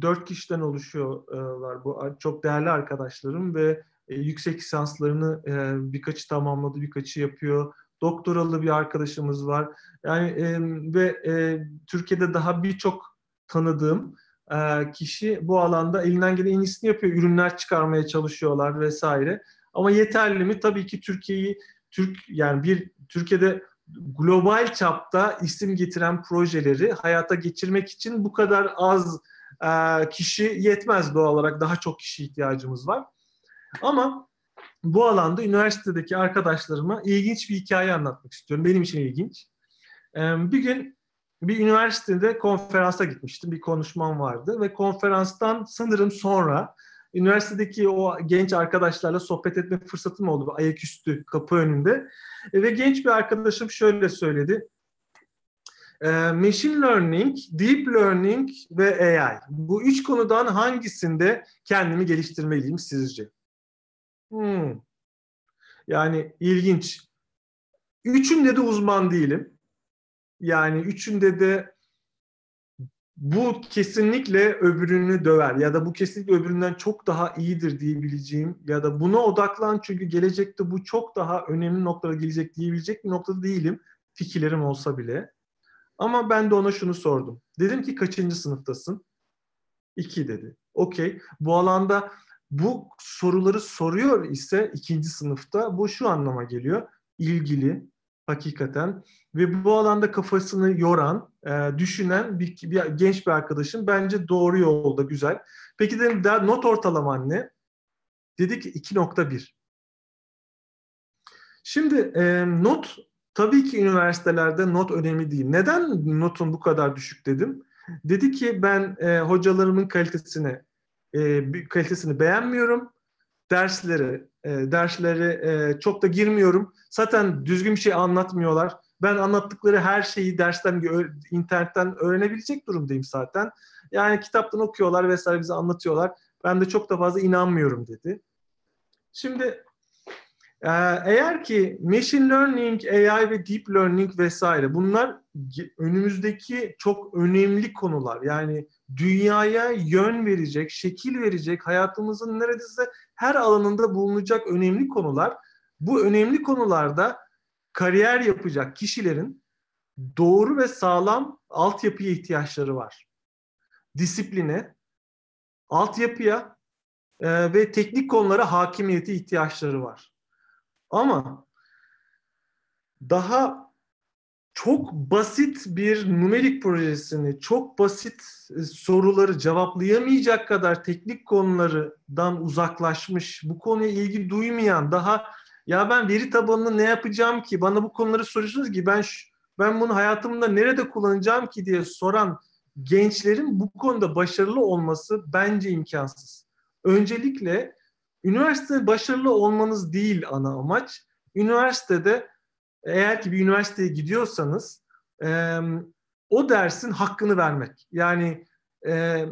B: dört kişiden oluşuyorlar. Bu çok değerli arkadaşlarım ve e, yüksek lisanslarını e, birkaçı tamamladı, birkaçı yapıyor doktoralı bir arkadaşımız var. Yani e, ve e, Türkiye'de daha birçok tanıdığım e, kişi bu alanda elinden gelen en iyisini yapıyor. Ürünler çıkarmaya çalışıyorlar vesaire. Ama yeterli mi? Tabii ki Türkiye'yi Türk yani bir Türkiye'de global çapta isim getiren projeleri hayata geçirmek için bu kadar az e, kişi yetmez doğal olarak. Daha çok kişi ihtiyacımız var. Ama bu alanda üniversitedeki arkadaşlarıma ilginç bir hikaye anlatmak istiyorum. Benim için ilginç. Bir gün bir üniversitede konferansa gitmiştim. Bir konuşmam vardı ve konferanstan sanırım sonra üniversitedeki o genç arkadaşlarla sohbet etme fırsatım oldu. Ayaküstü kapı önünde. E, ve genç bir arkadaşım şöyle söyledi. Machine Learning, Deep Learning ve AI. Bu üç konudan hangisinde kendimi geliştirmeliyim sizce? Hmm. Yani ilginç. Üçünde de uzman değilim. Yani üçünde de bu kesinlikle öbürünü döver ya da bu kesinlikle öbüründen çok daha iyidir diyebileceğim ya da buna odaklan çünkü gelecekte bu çok daha önemli noktada gelecek diyebilecek bir noktada değilim fikirlerim olsa bile. Ama ben de ona şunu sordum. Dedim ki kaçıncı sınıftasın? İki dedi. Okey. Bu alanda bu soruları soruyor ise ikinci sınıfta bu şu anlama geliyor. İlgili hakikaten ve bu alanda kafasını yoran, e, düşünen bir, bir genç bir arkadaşım bence doğru yolda güzel. Peki dedim daha not ortalaman ne? Dedi ki 2.1. Şimdi e, not tabii ki üniversitelerde not önemli değil. Neden notun bu kadar düşük dedim? Dedi ki ben e, hocalarımın kalitesine e, kalitesini beğenmiyorum. Dersleri e, dersleri e, çok da girmiyorum. Zaten düzgün bir şey anlatmıyorlar. Ben anlattıkları her şeyi dersten, internetten öğrenebilecek durumdayım zaten. Yani kitaptan okuyorlar vesaire bize anlatıyorlar. Ben de çok da fazla inanmıyorum dedi. Şimdi ee, eğer ki machine learning, AI ve deep learning vesaire bunlar önümüzdeki çok önemli konular. Yani dünyaya yön verecek, şekil verecek, hayatımızın neredeyse her alanında bulunacak önemli konular. Bu önemli konularda kariyer yapacak kişilerin doğru ve sağlam altyapıya ihtiyaçları var. Disipline, altyapıya e, ve teknik konulara hakimiyeti ihtiyaçları var. Ama daha çok basit bir numerik projesini, çok basit e, soruları cevaplayamayacak kadar teknik konulardan uzaklaşmış, bu konuya ilgi duymayan, daha ya ben veri tabanını ne yapacağım ki, bana bu konuları soruyorsunuz ki ben ben bunu hayatımda nerede kullanacağım ki diye soran gençlerin bu konuda başarılı olması bence imkansız. Öncelikle Üniversitede başarılı olmanız değil ana amaç. Üniversitede eğer ki bir üniversiteye gidiyorsanız e, o dersin hakkını vermek. Yani e,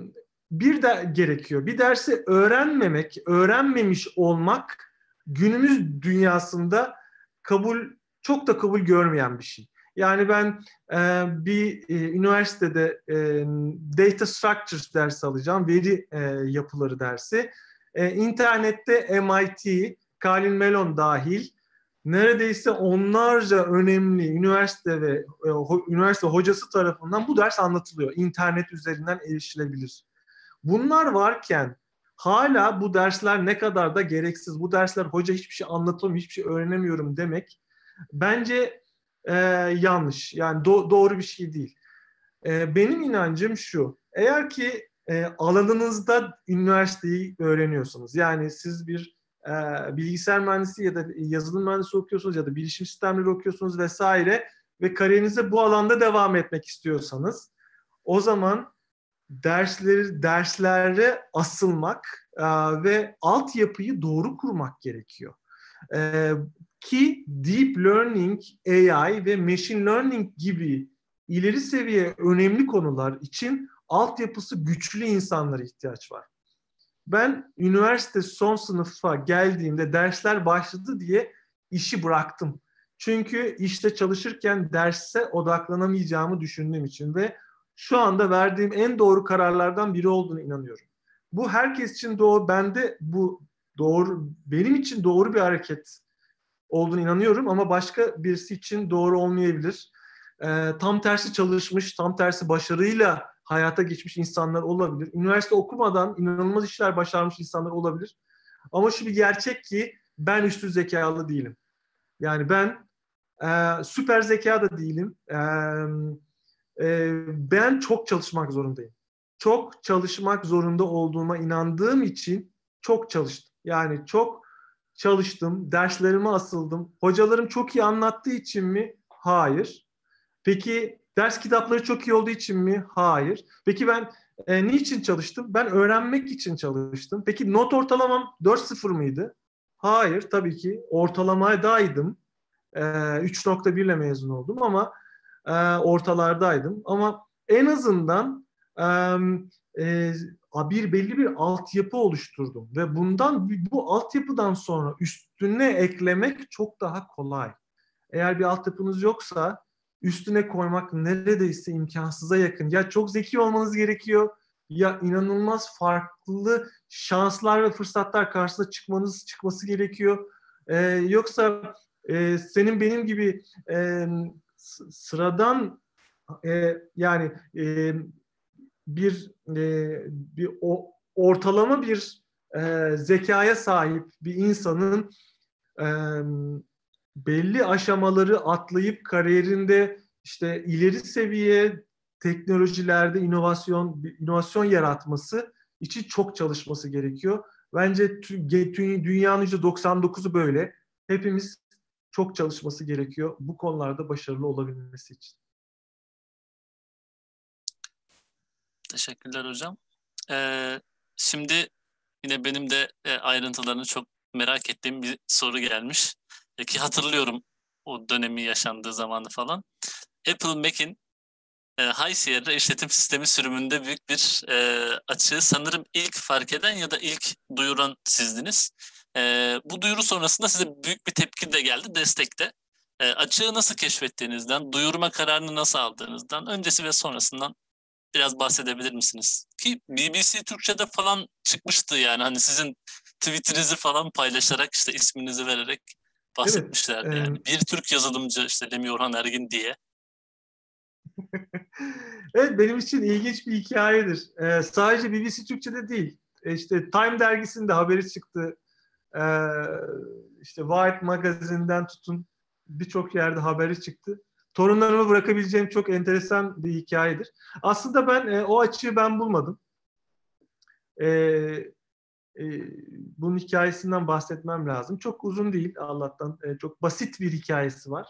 B: bir de gerekiyor. Bir dersi öğrenmemek, öğrenmemiş olmak günümüz dünyasında kabul çok da kabul görmeyen bir şey. Yani ben e, bir e, üniversitede e, data structures dersi alacağım, veri e, yapıları dersi. E, internette MIT, Colin Mellon dahil neredeyse onlarca önemli üniversite ve e, ho, üniversite hocası tarafından bu ders anlatılıyor. İnternet üzerinden erişilebilir. Bunlar varken hala bu dersler ne kadar da gereksiz, bu dersler hoca hiçbir şey anlatamıyor, hiçbir şey öğrenemiyorum demek bence e, yanlış. Yani do, doğru bir şey değil. E, benim inancım şu, eğer ki e, alanınızda üniversiteyi öğreniyorsunuz. Yani siz bir e, bilgisayar mühendisi ya da yazılım mühendisi okuyorsunuz ya da bilişim sistemleri okuyorsunuz vesaire ve kariyerinize bu alanda devam etmek istiyorsanız o zaman dersleri derslere asılmak e, ve altyapıyı doğru kurmak gerekiyor. E, ki deep learning, AI ve machine learning gibi ileri seviye önemli konular için altyapısı güçlü insanlara ihtiyaç var. Ben üniversite son sınıfa geldiğimde dersler başladı diye işi bıraktım. Çünkü işte çalışırken derse odaklanamayacağımı düşündüğüm için ve şu anda verdiğim en doğru kararlardan biri olduğunu inanıyorum. Bu herkes için doğru, bende bu doğru, benim için doğru bir hareket olduğunu inanıyorum ama başka birisi için doğru olmayabilir. Ee, tam tersi çalışmış, tam tersi başarıyla hayata geçmiş insanlar olabilir. Üniversite okumadan inanılmaz işler başarmış insanlar olabilir. Ama şu bir gerçek ki ben üstün zekalı değilim. Yani ben e, süper zeka da değilim. E, e, ben çok çalışmak zorundayım. Çok çalışmak zorunda olduğuma inandığım için çok çalıştım. Yani çok çalıştım, derslerime asıldım. Hocalarım çok iyi anlattığı için mi? Hayır. Peki Ders kitapları çok iyi olduğu için mi? Hayır. Peki ben e, niçin çalıştım? Ben öğrenmek için çalıştım. Peki not ortalamam 4.0 mıydı? Hayır tabii ki ortalamadaydım. E, 3.1 ile mezun oldum ama e, ortalardaydım. Ama en azından e, e, bir belli bir altyapı oluşturdum ve bundan bu altyapıdan sonra üstüne eklemek çok daha kolay. Eğer bir altyapınız yoksa üstüne koymak neredeyse imkansıza yakın. Ya çok zeki olmanız gerekiyor ya inanılmaz farklı şanslar ve fırsatlar karşısına çıkmanız çıkması gerekiyor. Ee, yoksa e, senin benim gibi e, sıradan e, yani e, bir e, bir o, ortalama bir e, zekaya sahip bir insanın e, belli aşamaları atlayıp kariyerinde işte ileri seviye teknolojilerde inovasyon inovasyon yaratması için çok çalışması gerekiyor. Bence dünyanın %99'u böyle. Hepimiz çok çalışması gerekiyor bu konularda başarılı olabilmesi için.
A: Teşekkürler hocam. Ee, şimdi yine benim de e, ayrıntılarını çok merak ettiğim bir soru gelmiş. Ki hatırlıyorum o dönemi yaşandığı zamanı falan. Apple Mac'in e, High Sierra işletim sistemi sürümünde büyük bir e, açığı sanırım ilk fark eden ya da ilk duyuran sizdiniz. E, bu duyuru sonrasında size büyük bir tepki de geldi, destek de. E, açığı nasıl keşfettiğinizden, duyurma kararını nasıl aldığınızdan, öncesi ve sonrasından biraz bahsedebilir misiniz? Ki BBC Türkçe'de falan çıkmıştı yani hani sizin Twitter'ınızı falan paylaşarak işte isminizi vererek bahsetmişlerdi evet, yani. Bir Türk yazılımcı işte Lemi Orhan Ergin diye. [LAUGHS]
B: evet benim için ilginç bir hikayedir. Ee, sadece BBC Türkçe'de değil. E işte Time dergisinde haberi çıktı. Ee, işte White Magazine'den tutun birçok yerde haberi çıktı. Torunlarımı bırakabileceğim çok enteresan bir hikayedir. Aslında ben e, o açıyı ben bulmadım. E, e, bunun hikayesinden bahsetmem lazım. Çok uzun değil Allah'tan. E, çok basit bir hikayesi var.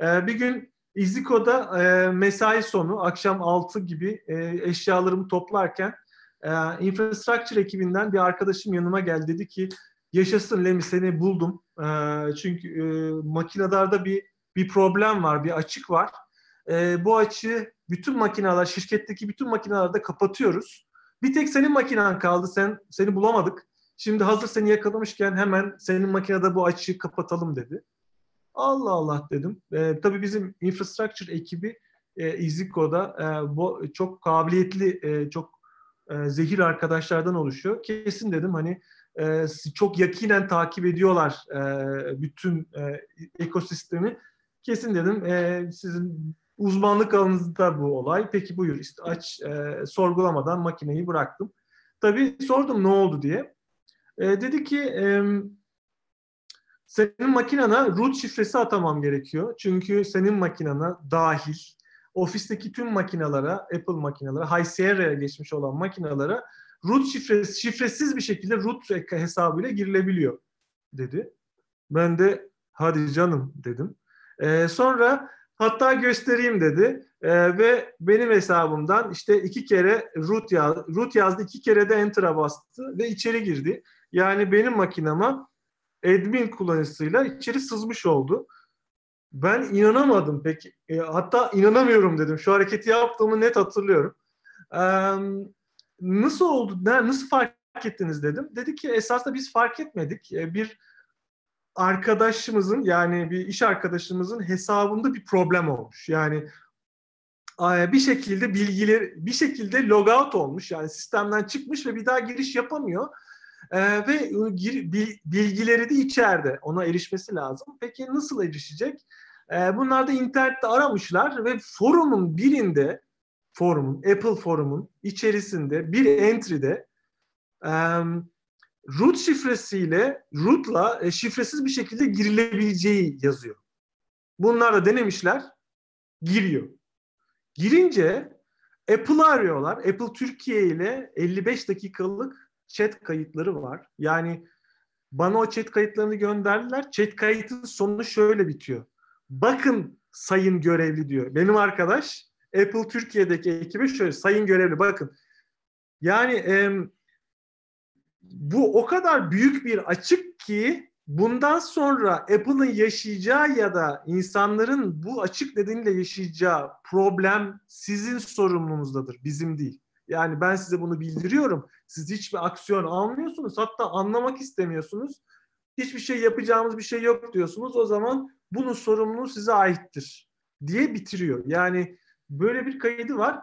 B: E, bir gün İziko'da e, mesai sonu akşam 6 gibi e, eşyalarımı toplarken e, infrastructure ekibinden bir arkadaşım yanıma geldi. Dedi ki yaşasın Lemi seni buldum. E, çünkü e, makinelerde bir bir problem var, bir açık var. E, bu açığı bütün makineler, şirketteki bütün makinelerde kapatıyoruz. Bir tek senin makinen kaldı, sen seni bulamadık. Şimdi hazır seni yakalamışken hemen senin makinede bu açığı kapatalım dedi. Allah Allah dedim. E, tabii bizim infrastructure ekibi e, İziko'da e, bu çok kabiliyetli, e, çok e, zehir arkadaşlardan oluşuyor. Kesin dedim hani e, çok yakinen takip ediyorlar e, bütün e, ekosistemi. Kesin dedim e, sizin uzmanlık alanınızda bu olay. Peki buyur işte aç e, sorgulamadan makineyi bıraktım. Tabii sordum ne oldu diye. E, dedi ki e, senin makinana root şifresi atamam gerekiyor. Çünkü senin makinana dahil ofisteki tüm makinalara, Apple makinalara, High Sierra'ya geçmiş olan makinalara root şifresi, şifresiz bir şekilde root hesabıyla girilebiliyor dedi. Ben de hadi canım dedim. Ee, sonra hatta göstereyim dedi ee, ve benim hesabımdan işte iki kere root, yaz, root yazdı, iki kere de enter'a bastı ve içeri girdi. Yani benim makinama admin kullanıcısıyla içeri sızmış oldu. Ben inanamadım peki. E, hatta inanamıyorum dedim. Şu hareketi yaptığımı net hatırlıyorum. E, nasıl oldu? Nasıl fark ettiniz dedim. Dedi ki esasında biz fark etmedik. E, bir arkadaşımızın yani bir iş arkadaşımızın hesabında bir problem olmuş. Yani bir şekilde bilgileri bir şekilde logout olmuş yani sistemden çıkmış ve bir daha giriş yapamıyor. Ee, ve bilgileri de içeride. Ona erişmesi lazım. Peki nasıl erişecek? Ee, bunlar da internette aramışlar ve forumun birinde forumun, Apple forumun içerisinde bir entry'de um, root şifresiyle root'la e, şifresiz bir şekilde girilebileceği yazıyor. Bunlar da denemişler. Giriyor. Girince Apple'ı arıyorlar. Apple Türkiye ile 55 dakikalık chat kayıtları var. Yani bana o chat kayıtlarını gönderdiler. Chat kayıtın sonu şöyle bitiyor. Bakın sayın görevli diyor. Benim arkadaş Apple Türkiye'deki ekibe şöyle sayın görevli bakın. Yani e, bu o kadar büyük bir açık ki bundan sonra Apple'ın yaşayacağı ya da insanların bu açık nedeniyle yaşayacağı problem sizin sorumlunuzdadır, bizim değil. Yani ben size bunu bildiriyorum. Siz hiçbir aksiyon almıyorsunuz. Hatta anlamak istemiyorsunuz. Hiçbir şey yapacağımız bir şey yok diyorsunuz. O zaman bunun sorumluluğu size aittir diye bitiriyor. Yani böyle bir kaydı var.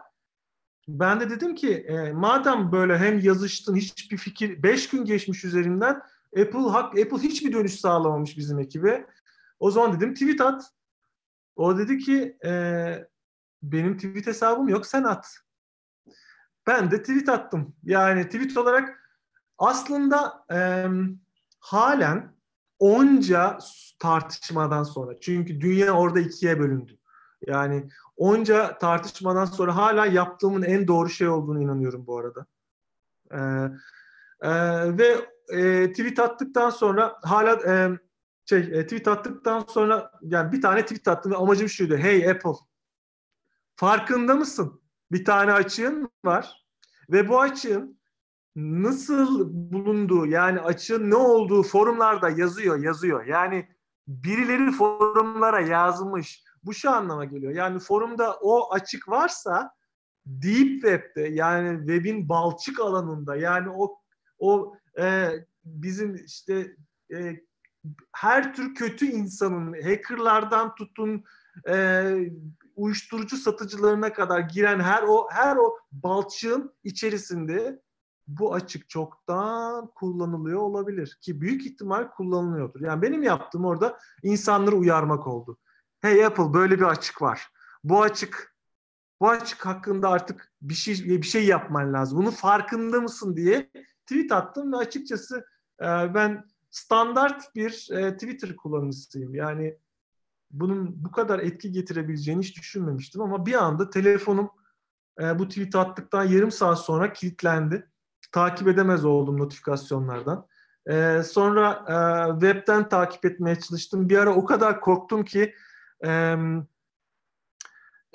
B: Ben de dedim ki e, madem böyle hem yazıştın hiçbir fikir beş gün geçmiş üzerinden Apple hak Apple hiçbir dönüş sağlamamış bizim ekibe. O zaman dedim tweet at. O dedi ki e, benim tweet hesabım yok sen at. Ben de tweet attım. Yani tweet olarak aslında e, halen onca tartışmadan sonra çünkü dünya orada ikiye bölündü. Yani onca tartışmadan sonra hala yaptığımın en doğru şey olduğunu inanıyorum bu arada. Ee, e, ve e, tweet attıktan sonra hala e, şey e, tweet attıktan sonra yani bir tane tweet attım ve amacım şuydu. Hey Apple farkında mısın? Bir tane açığın var ve bu açığın nasıl bulunduğu yani açığın ne olduğu forumlarda yazıyor yazıyor. Yani birileri forumlara yazmış. Bu şu anlama geliyor. Yani forumda o açık varsa deep web'de yani web'in balçık alanında yani o o e, bizim işte e, her tür kötü insanın hackerlardan tutun e, uyuşturucu satıcılarına kadar giren her o her o balçığın içerisinde bu açık çoktan kullanılıyor olabilir ki büyük ihtimal kullanılıyordur. Yani benim yaptığım orada insanları uyarmak oldu. Hey Apple böyle bir açık var. Bu açık bu açık hakkında artık bir şey bir şey yapman lazım. Bunun farkında mısın diye tweet attım ve açıkçası e, ben standart bir e, Twitter kullanıcısıyım. Yani bunun bu kadar etki getirebileceğini hiç düşünmemiştim ama bir anda telefonum e, bu tweet attıktan yarım saat sonra kilitlendi. Takip edemez oldum notifikasyonlardan. E, sonra e, webten takip etmeye çalıştım. Bir ara o kadar korktum ki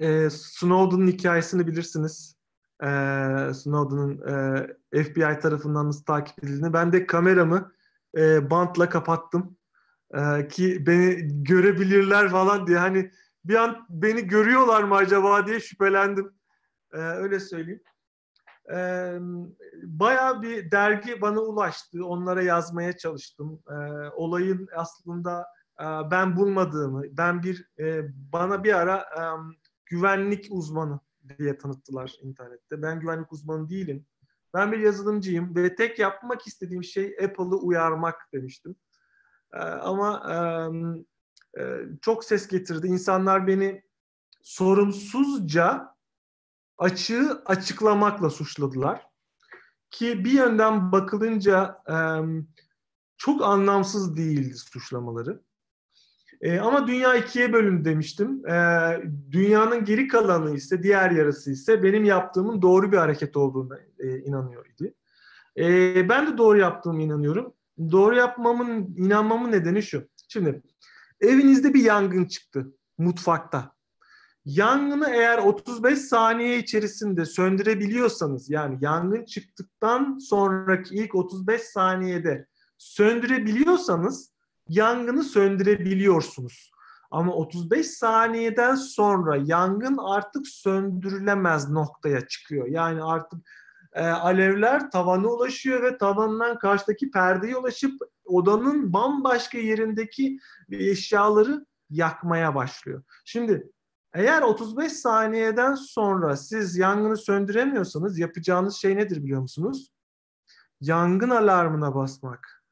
B: e, Snowden'ın hikayesini bilirsiniz. E, Snowden'ın e, FBI tarafından nasıl takip edildiğini. Ben de kameramı e, bantla kapattım. E, ki beni görebilirler falan diye. Hani bir an beni görüyorlar mı acaba diye şüphelendim. E, öyle söyleyeyim. E, bayağı bir dergi bana ulaştı. Onlara yazmaya çalıştım. E, olayın aslında ben bulmadığımı, ben bir e, bana bir ara güvenlik uzmanı diye tanıttılar internette. Ben güvenlik uzmanı değilim. Ben bir yazılımcıyım ve tek yapmak istediğim şey Apple'ı uyarmak demiştim. Ee, ama e, çok ses getirdi. İnsanlar beni sorumsuzca açığı açıklamakla suçladılar. Ki bir yönden bakılınca çok anlamsız değildi suçlamaları. E, ama dünya ikiye bölündü demiştim. E, dünyanın geri kalanı ise, diğer yarısı ise benim yaptığımın doğru bir hareket olduğuna e, inanıyor idi. E, ben de doğru yaptığımı inanıyorum. Doğru yapmamın, inanmamın nedeni şu. Şimdi evinizde bir yangın çıktı mutfakta. Yangını eğer 35 saniye içerisinde söndürebiliyorsanız yani yangın çıktıktan sonraki ilk 35 saniyede söndürebiliyorsanız yangını söndürebiliyorsunuz. Ama 35 saniyeden sonra yangın artık söndürülemez noktaya çıkıyor. Yani artık e, alevler tavana ulaşıyor ve tavandan karşıdaki perdeye ulaşıp odanın bambaşka yerindeki eşyaları yakmaya başlıyor. Şimdi eğer 35 saniyeden sonra siz yangını söndüremiyorsanız yapacağınız şey nedir biliyor musunuz? Yangın alarmına basmak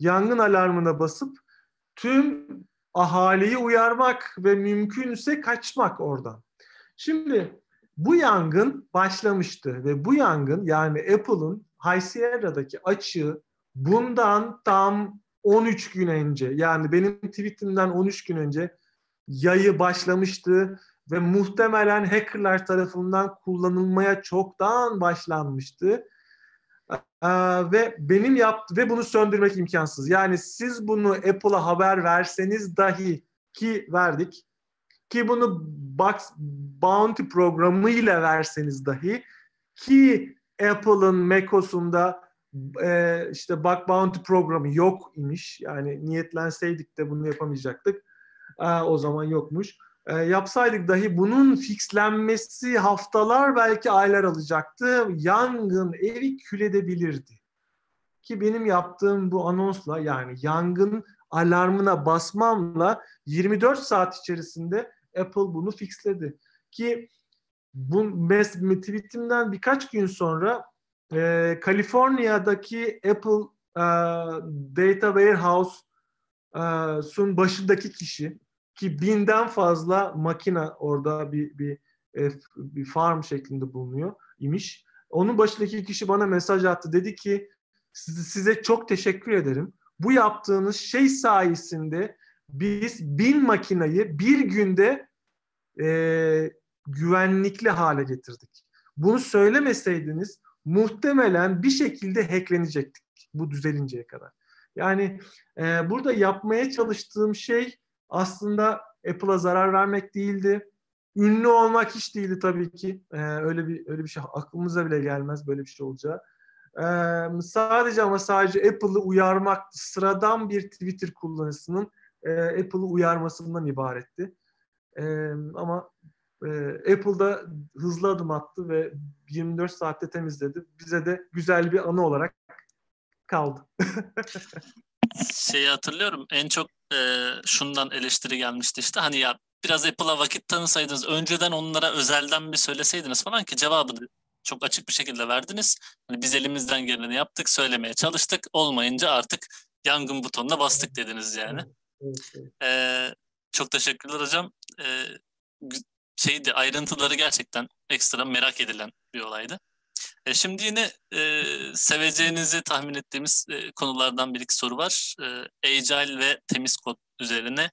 B: yangın alarmına basıp tüm ahaliyi uyarmak ve mümkünse kaçmak oradan. Şimdi bu yangın başlamıştı ve bu yangın yani Apple'ın High Sierra'daki açığı bundan tam 13 gün önce yani benim tweetimden 13 gün önce yayı başlamıştı ve muhtemelen hackerlar tarafından kullanılmaya çoktan başlanmıştı. Ee, ve benim yaptı ve bunu söndürmek imkansız. Yani siz bunu Apple'a haber verseniz dahi ki verdik ki bunu Box Bounty programıyla verseniz dahi ki Apple'ın macOS'unda e, işte Bug Bounty programı yok imiş. Yani niyetlenseydik de bunu yapamayacaktık. E, o zaman yokmuş e, yapsaydık dahi bunun fixlenmesi haftalar belki aylar alacaktı. Yangın evi kül edebilirdi. Ki benim yaptığım bu anonsla yani yangın alarmına basmamla 24 saat içerisinde Apple bunu fixledi. Ki bu tweetimden birkaç gün sonra e, Kaliforniya'daki Apple e, Data Warehouse'un başındaki kişi ki binden fazla makina orada bir bir e, bir farm şeklinde bulunuyor imiş. Onun başındaki kişi bana mesaj attı. Dedi ki size çok teşekkür ederim. Bu yaptığınız şey sayesinde biz bin makinayı bir günde e, güvenlikli hale getirdik. Bunu söylemeseydiniz muhtemelen bir şekilde hacklenecektik bu düzelinceye kadar. Yani e, burada yapmaya çalıştığım şey aslında Apple'a zarar vermek değildi. Ünlü olmak hiç değildi tabii ki. Ee, öyle bir öyle bir şey aklımıza bile gelmez böyle bir şey olacağı. Ee, sadece ama sadece Apple'ı uyarmak sıradan bir Twitter kullanıcısının e, Apple'ı uyarmasından ibaretti. E, ama e, Apple'da hızlı adım attı ve 24 saatte temizledi. Bize de güzel bir anı olarak kaldı. [LAUGHS]
A: Şeyi hatırlıyorum en çok e, şundan eleştiri gelmişti işte hani ya biraz Apple'a vakit tanısaydınız önceden onlara özelden bir söyleseydiniz falan ki cevabını çok açık bir şekilde verdiniz. Hani biz elimizden geleni yaptık, söylemeye çalıştık. Olmayınca artık yangın butonuna bastık dediniz yani. Ee, çok teşekkürler hocam. Ee, şeydi ayrıntıları gerçekten ekstra merak edilen bir olaydı. E, şimdi yine e, seveceğinizi tahmin ettiğimiz e, konulardan bir iki soru var. E, Agile ve temiz kod üzerine.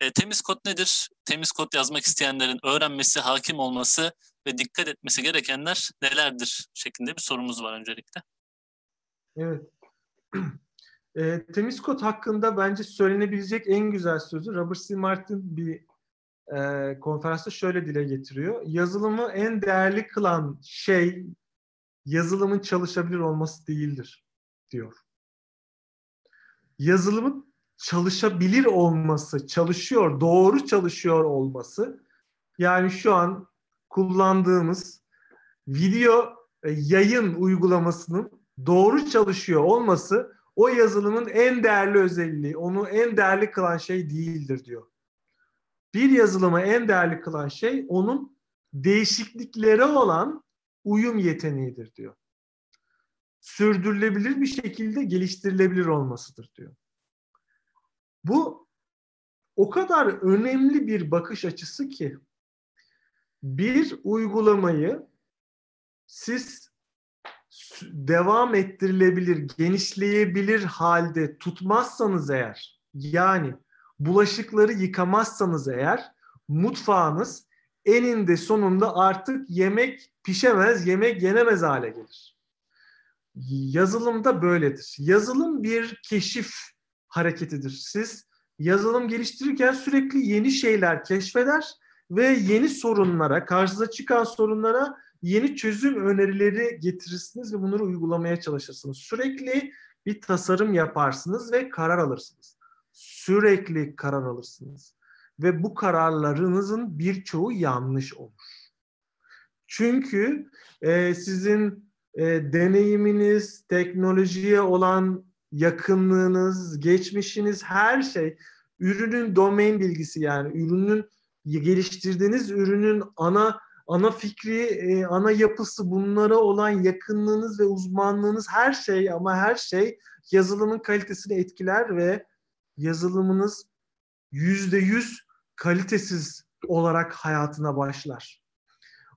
A: E, temiz kod nedir? Temiz kod yazmak isteyenlerin öğrenmesi, hakim olması ve dikkat etmesi gerekenler nelerdir şeklinde bir sorumuz var öncelikle.
B: Evet. [CLEARS THROAT] E, temiz kod hakkında bence söylenebilecek en güzel sözü Robert C. Martin bir e, konferansta şöyle dile getiriyor. Yazılımı en değerli kılan şey yazılımın çalışabilir olması değildir diyor. Yazılımın çalışabilir olması, çalışıyor, doğru çalışıyor olması yani şu an kullandığımız video e, yayın uygulamasının doğru çalışıyor olması o yazılımın en değerli özelliği, onu en değerli kılan şey değildir diyor. Bir yazılımı en değerli kılan şey onun değişikliklere olan uyum yeteneğidir diyor. Sürdürülebilir bir şekilde geliştirilebilir olmasıdır diyor. Bu o kadar önemli bir bakış açısı ki bir uygulamayı siz devam ettirilebilir, genişleyebilir halde tutmazsanız eğer, yani bulaşıkları yıkamazsanız eğer, mutfağınız eninde sonunda artık yemek pişemez, yemek yenemez hale gelir. Yazılımda böyledir. Yazılım bir keşif hareketidir. Siz yazılım geliştirirken sürekli yeni şeyler keşfeder ve yeni sorunlara, karşınıza çıkan sorunlara yeni çözüm önerileri getirirsiniz ve bunları uygulamaya çalışırsınız. Sürekli bir tasarım yaparsınız ve karar alırsınız. Sürekli karar alırsınız. Ve bu kararlarınızın birçoğu yanlış olur. Çünkü e, sizin e, deneyiminiz, teknolojiye olan yakınlığınız, geçmişiniz, her şey ürünün domain bilgisi yani ürünün geliştirdiğiniz ürünün ana ana fikri, e, ana yapısı, bunlara olan yakınlığınız ve uzmanlığınız her şey ama her şey yazılımın kalitesini etkiler ve yazılımınız yüzde yüz kalitesiz olarak hayatına başlar.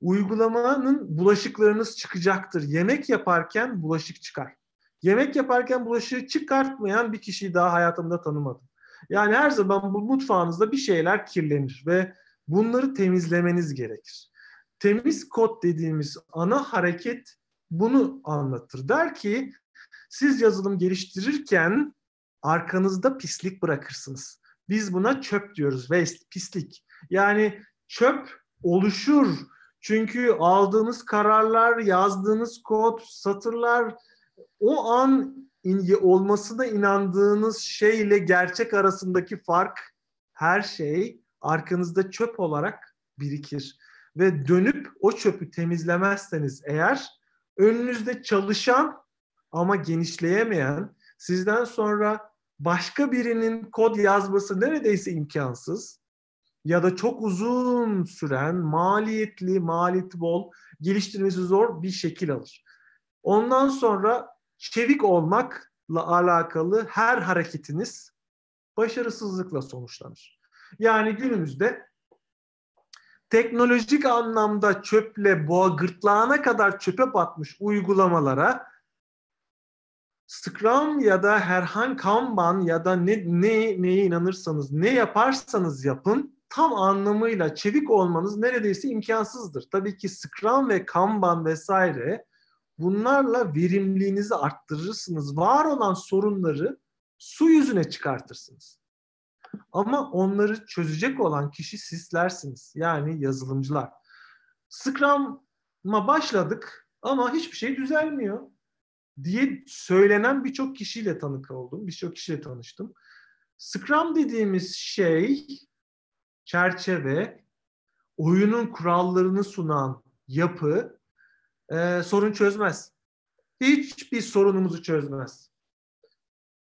B: Uygulamanın bulaşıklarınız çıkacaktır. Yemek yaparken bulaşık çıkar. Yemek yaparken bulaşığı çıkartmayan bir kişiyi daha hayatımda tanımadım. Yani her zaman bu mutfağınızda bir şeyler kirlenir ve bunları temizlemeniz gerekir. Temiz kod dediğimiz ana hareket bunu anlatır. Der ki siz yazılım geliştirirken arkanızda pislik bırakırsınız. Biz buna çöp diyoruz, waste, pislik. Yani çöp oluşur. Çünkü aldığınız kararlar, yazdığınız kod, satırlar o an olmasına inandığınız şey ile gerçek arasındaki fark her şey arkanızda çöp olarak birikir. Ve dönüp o çöpü temizlemezseniz eğer önünüzde çalışan ama genişleyemeyen sizden sonra başka birinin kod yazması neredeyse imkansız ya da çok uzun süren, maliyetli, maliyeti bol, geliştirmesi zor bir şekil alır. Ondan sonra çevik olmakla alakalı her hareketiniz başarısızlıkla sonuçlanır. Yani günümüzde teknolojik anlamda çöple boğa gırtlağına kadar çöpe batmış uygulamalara Scrum ya da herhangi Kanban ya da ne, ne neye inanırsanız ne yaparsanız yapın tam anlamıyla çevik olmanız neredeyse imkansızdır. Tabii ki Scrum ve Kanban vesaire bunlarla verimliliğinizi arttırırsınız. Var olan sorunları su yüzüne çıkartırsınız. Ama onları çözecek olan kişi sizlersiniz. Yani yazılımcılar. Scrum'a başladık ama hiçbir şey düzelmiyor diye söylenen birçok kişiyle tanık oldum. Birçok kişiyle tanıştım. Scrum dediğimiz şey çerçeve, oyunun kurallarını sunan yapı e, sorun çözmez. Hiçbir sorunumuzu çözmez.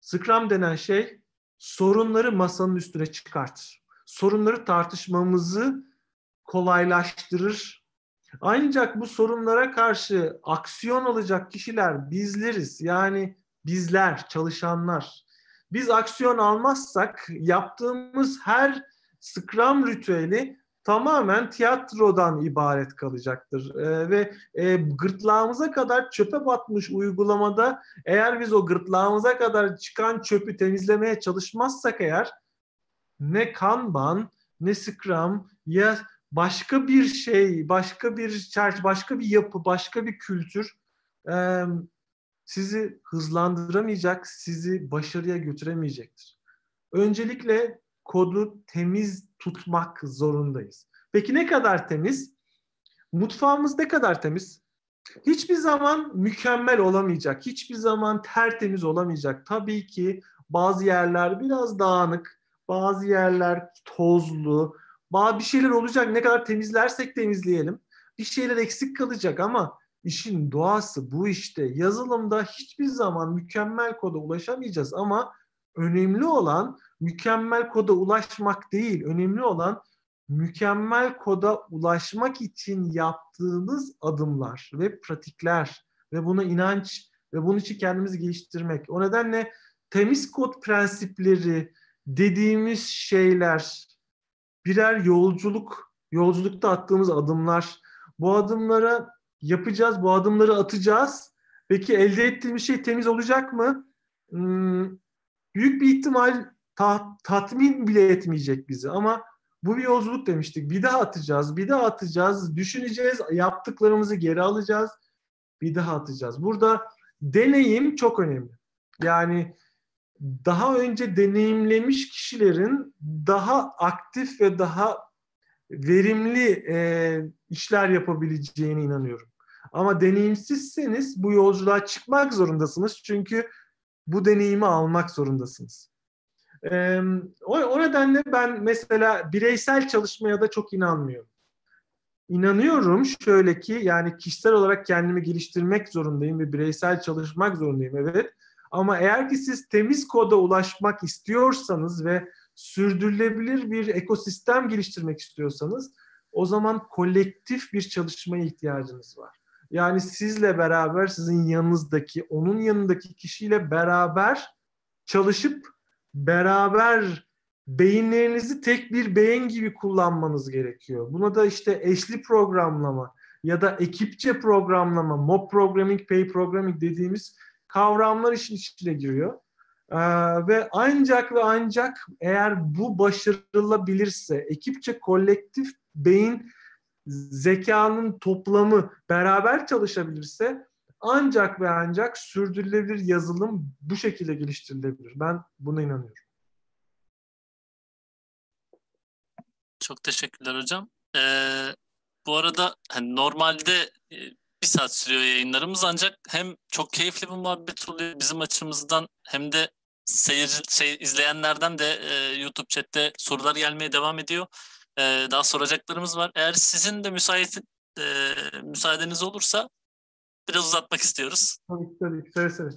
B: Scrum denen şey sorunları masanın üstüne çıkartır. Sorunları tartışmamızı kolaylaştırır. Ancak bu sorunlara karşı aksiyon alacak kişiler bizleriz. Yani bizler, çalışanlar. Biz aksiyon almazsak yaptığımız her Scrum ritüeli tamamen tiyatrodan ibaret kalacaktır. E, ve e, gırtlağımıza kadar çöpe batmış uygulamada eğer biz o gırtlağımıza kadar çıkan çöpü temizlemeye çalışmazsak eğer ne Kanban ne Scrum ya başka bir şey, başka bir çerçeve, başka bir yapı, başka bir kültür e, sizi hızlandıramayacak, sizi başarıya götüremeyecektir. Öncelikle kodu temiz tutmak zorundayız. Peki ne kadar temiz? Mutfağımız ne kadar temiz? Hiçbir zaman mükemmel olamayacak. Hiçbir zaman tertemiz olamayacak. Tabii ki bazı yerler biraz dağınık, bazı yerler tozlu, bazı bir şeyler olacak. Ne kadar temizlersek temizleyelim. Bir şeyler eksik kalacak ama işin doğası bu işte. Yazılımda hiçbir zaman mükemmel koda ulaşamayacağız ama önemli olan mükemmel koda ulaşmak değil. Önemli olan mükemmel koda ulaşmak için yaptığımız adımlar ve pratikler ve buna inanç ve bunun için kendimizi geliştirmek. O nedenle temiz kod prensipleri dediğimiz şeyler birer yolculuk, yolculukta attığımız adımlar. Bu adımlara yapacağız, bu adımları atacağız. Peki elde ettiğimiz şey temiz olacak mı? Hmm, büyük bir ihtimal ta, tatmin bile etmeyecek bizi ama bu bir yolculuk demiştik. Bir daha atacağız, bir daha atacağız, düşüneceğiz, yaptıklarımızı geri alacağız, bir daha atacağız. Burada deneyim çok önemli. Yani daha önce deneyimlemiş kişilerin daha aktif ve daha verimli e, işler yapabileceğine inanıyorum. Ama deneyimsizseniz bu yolculuğa çıkmak zorundasınız. Çünkü bu deneyimi almak zorundasınız. Ee, o, o nedenle ben mesela bireysel çalışmaya da çok inanmıyorum. İnanıyorum şöyle ki yani kişisel olarak kendimi geliştirmek zorundayım ve bireysel çalışmak zorundayım evet. Ama eğer ki siz temiz koda ulaşmak istiyorsanız ve sürdürülebilir bir ekosistem geliştirmek istiyorsanız o zaman kolektif bir çalışmaya ihtiyacınız var. Yani sizle beraber sizin yanınızdaki, onun yanındaki kişiyle beraber çalışıp beraber beyinlerinizi tek bir beyin gibi kullanmanız gerekiyor. Buna da işte eşli programlama ya da ekipçe programlama, mob programming, pay programming dediğimiz kavramlar işin içine giriyor. Ee, ve ancak ve ancak eğer bu başarılabilirse, ekipçe kolektif beyin zekanın toplamı beraber çalışabilirse ancak ve ancak sürdürülebilir yazılım bu şekilde geliştirilebilir. Ben buna inanıyorum.
A: Çok teşekkürler hocam. Ee, bu arada hani normalde e, bir saat sürüyor yayınlarımız ancak hem çok keyifli bir muhabbet oluyor bizim açımızdan hem de seyirci şey izleyenlerden de e, YouTube chatte sorular gelmeye devam ediyor. E, daha soracaklarımız var. Eğer sizin de müsait e, müsaadeniz olursa biraz uzatmak istiyoruz.
B: Tabii tabii. Seve seve.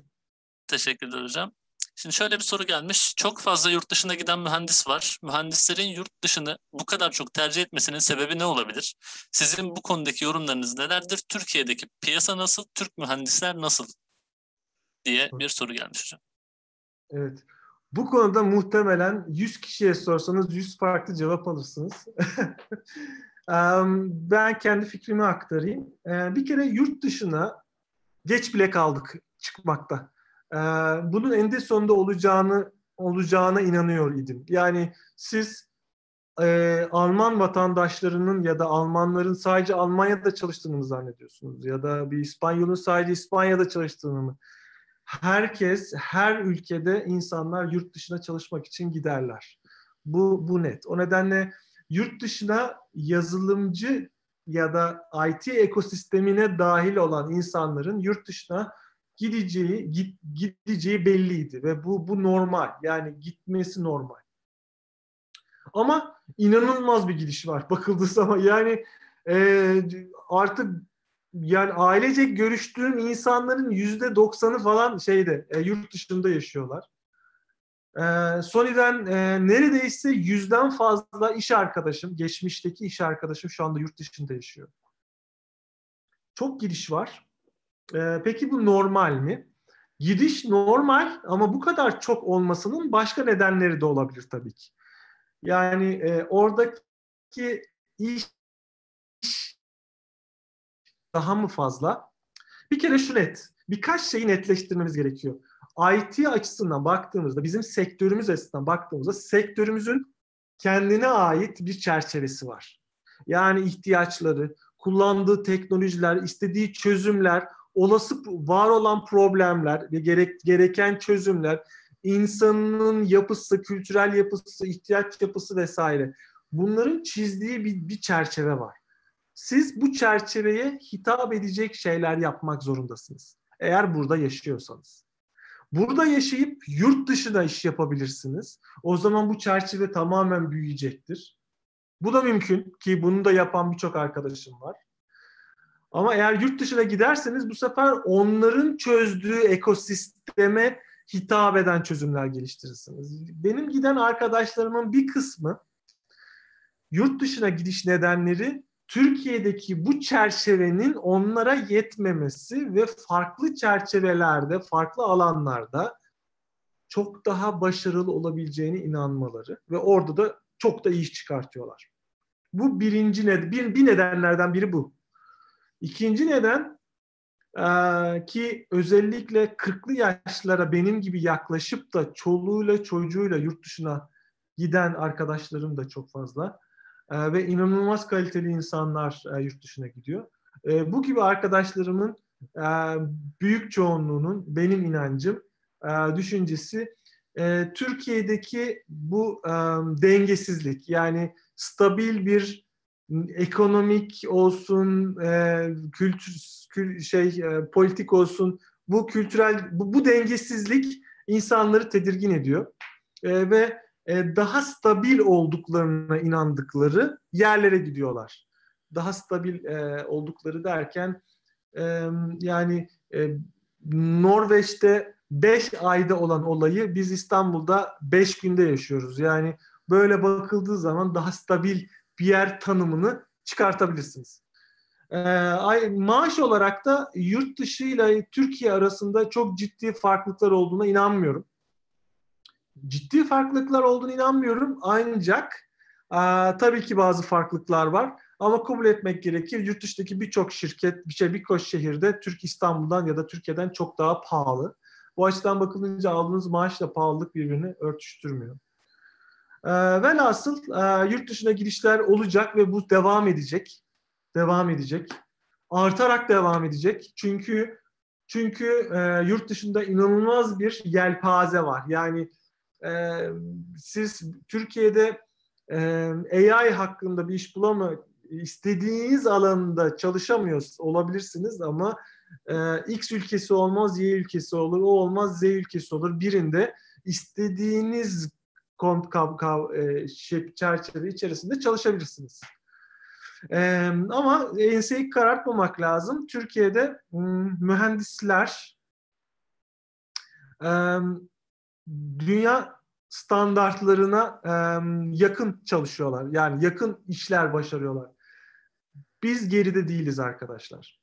A: Teşekkürler hocam. Şimdi şöyle bir soru gelmiş. Çok fazla yurt dışına giden mühendis var. Mühendislerin yurt dışını bu kadar çok tercih etmesinin sebebi ne olabilir? Sizin bu konudaki yorumlarınız nelerdir? Türkiye'deki piyasa nasıl? Türk mühendisler nasıl? diye bir soru gelmiş hocam.
B: Evet. Bu konuda muhtemelen 100 kişiye sorsanız 100 farklı cevap alırsınız. [LAUGHS] ben kendi fikrimi aktarayım. Bir kere yurt dışına geç bile kaldık çıkmakta. Bunun eninde sonunda olacağını olacağına inanıyor idim. Yani siz e, Alman vatandaşlarının ya da Almanların sadece Almanya'da çalıştığını mı zannediyorsunuz? Ya da bir İspanyolun sadece İspanya'da çalıştığını mı? Herkes, her ülkede insanlar yurt dışına çalışmak için giderler. Bu, bu net. O nedenle yurt dışına yazılımcı ya da IT ekosistemine dahil olan insanların yurt dışına gideceği git, gideceği belliydi ve bu bu normal. Yani gitmesi normal. Ama inanılmaz bir gidiş var [LAUGHS] bakıldığı zaman. Yani e, artık yani ailecek görüştüğüm insanların yüzde doksanı falan şeyde e, yurt dışında yaşıyorlar. E, Sony'den e, neredeyse yüzden fazla iş arkadaşım, geçmişteki iş arkadaşım şu anda yurt dışında yaşıyor. Çok gidiş var. E, peki bu normal mi? Gidiş normal ama bu kadar çok olmasının başka nedenleri de olabilir tabii ki. Yani e, oradaki iş daha mı fazla? Bir kere şu net. Birkaç şeyi netleştirmemiz gerekiyor. IT açısından baktığımızda, bizim sektörümüz açısından baktığımızda sektörümüzün kendine ait bir çerçevesi var. Yani ihtiyaçları, kullandığı teknolojiler, istediği çözümler, olası var olan problemler ve gerek, gereken çözümler, insanın yapısı, kültürel yapısı, ihtiyaç yapısı vesaire. Bunların çizdiği bir, bir çerçeve var. Siz bu çerçeveye hitap edecek şeyler yapmak zorundasınız. Eğer burada yaşıyorsanız. Burada yaşayıp yurt dışında iş yapabilirsiniz. O zaman bu çerçeve tamamen büyüyecektir. Bu da mümkün ki bunu da yapan birçok arkadaşım var. Ama eğer yurt dışına giderseniz bu sefer onların çözdüğü ekosisteme hitap eden çözümler geliştirirsiniz. Benim giden arkadaşlarımın bir kısmı yurt dışına gidiş nedenleri Türkiye'deki bu çerçevenin onlara yetmemesi ve farklı çerçevelerde, farklı alanlarda çok daha başarılı olabileceğine inanmaları ve orada da çok da iyi iş çıkartıyorlar. Bu birinci neden, bir, bir nedenlerden biri bu. İkinci neden e, ki özellikle 40'lı yaşlara benim gibi yaklaşıp da çoluğuyla çocuğuyla yurt dışına giden arkadaşlarım da çok fazla e, ve inanılmaz kaliteli insanlar e, yurt dışına gidiyor. E, bu gibi arkadaşlarımın e, büyük çoğunluğunun benim inancım, e, düşüncesi e, Türkiye'deki bu e, dengesizlik yani stabil bir ekonomik olsun, e, kültür kül, şey e, politik olsun bu kültürel bu, bu dengesizlik insanları tedirgin ediyor e, ve e, daha stabil olduklarına inandıkları yerlere gidiyorlar. Daha stabil e, oldukları derken e, yani e, Norveç'te 5 ayda olan olayı biz İstanbul'da 5 günde yaşıyoruz. Yani böyle bakıldığı zaman daha stabil bir yer tanımını çıkartabilirsiniz. E, ay, maaş olarak da yurt dışı ile Türkiye arasında çok ciddi farklılıklar olduğuna inanmıyorum ciddi farklılıklar olduğunu inanmıyorum. Ancak tabii ki bazı farklılıklar var. Ama kabul etmek gerekir. Yurt dışındaki birçok şirket, bir şey birçok şehirde Türk İstanbul'dan ya da Türkiye'den çok daha pahalı. Bu açıdan bakılınca aldığınız maaşla pahalılık birbirini örtüştürmüyor. E, velhasıl yurt dışına girişler olacak ve bu devam edecek. Devam edecek. Artarak devam edecek. Çünkü çünkü e, yurt dışında inanılmaz bir yelpaze var. Yani e, siz Türkiye'de e, AI hakkında bir iş bulama istediğiniz alanında çalışamıyor olabilirsiniz ama e, X ülkesi olmaz, Y ülkesi olur, o olmaz, Z ülkesi olur. Birinde istediğiniz kont kav, kav, e, şey, çerçeve içerisinde çalışabilirsiniz. E, ama enseyi karartmamak lazım. Türkiye'de mühendisler e, dünya standartlarına e, yakın çalışıyorlar. Yani yakın işler başarıyorlar. Biz geride değiliz arkadaşlar.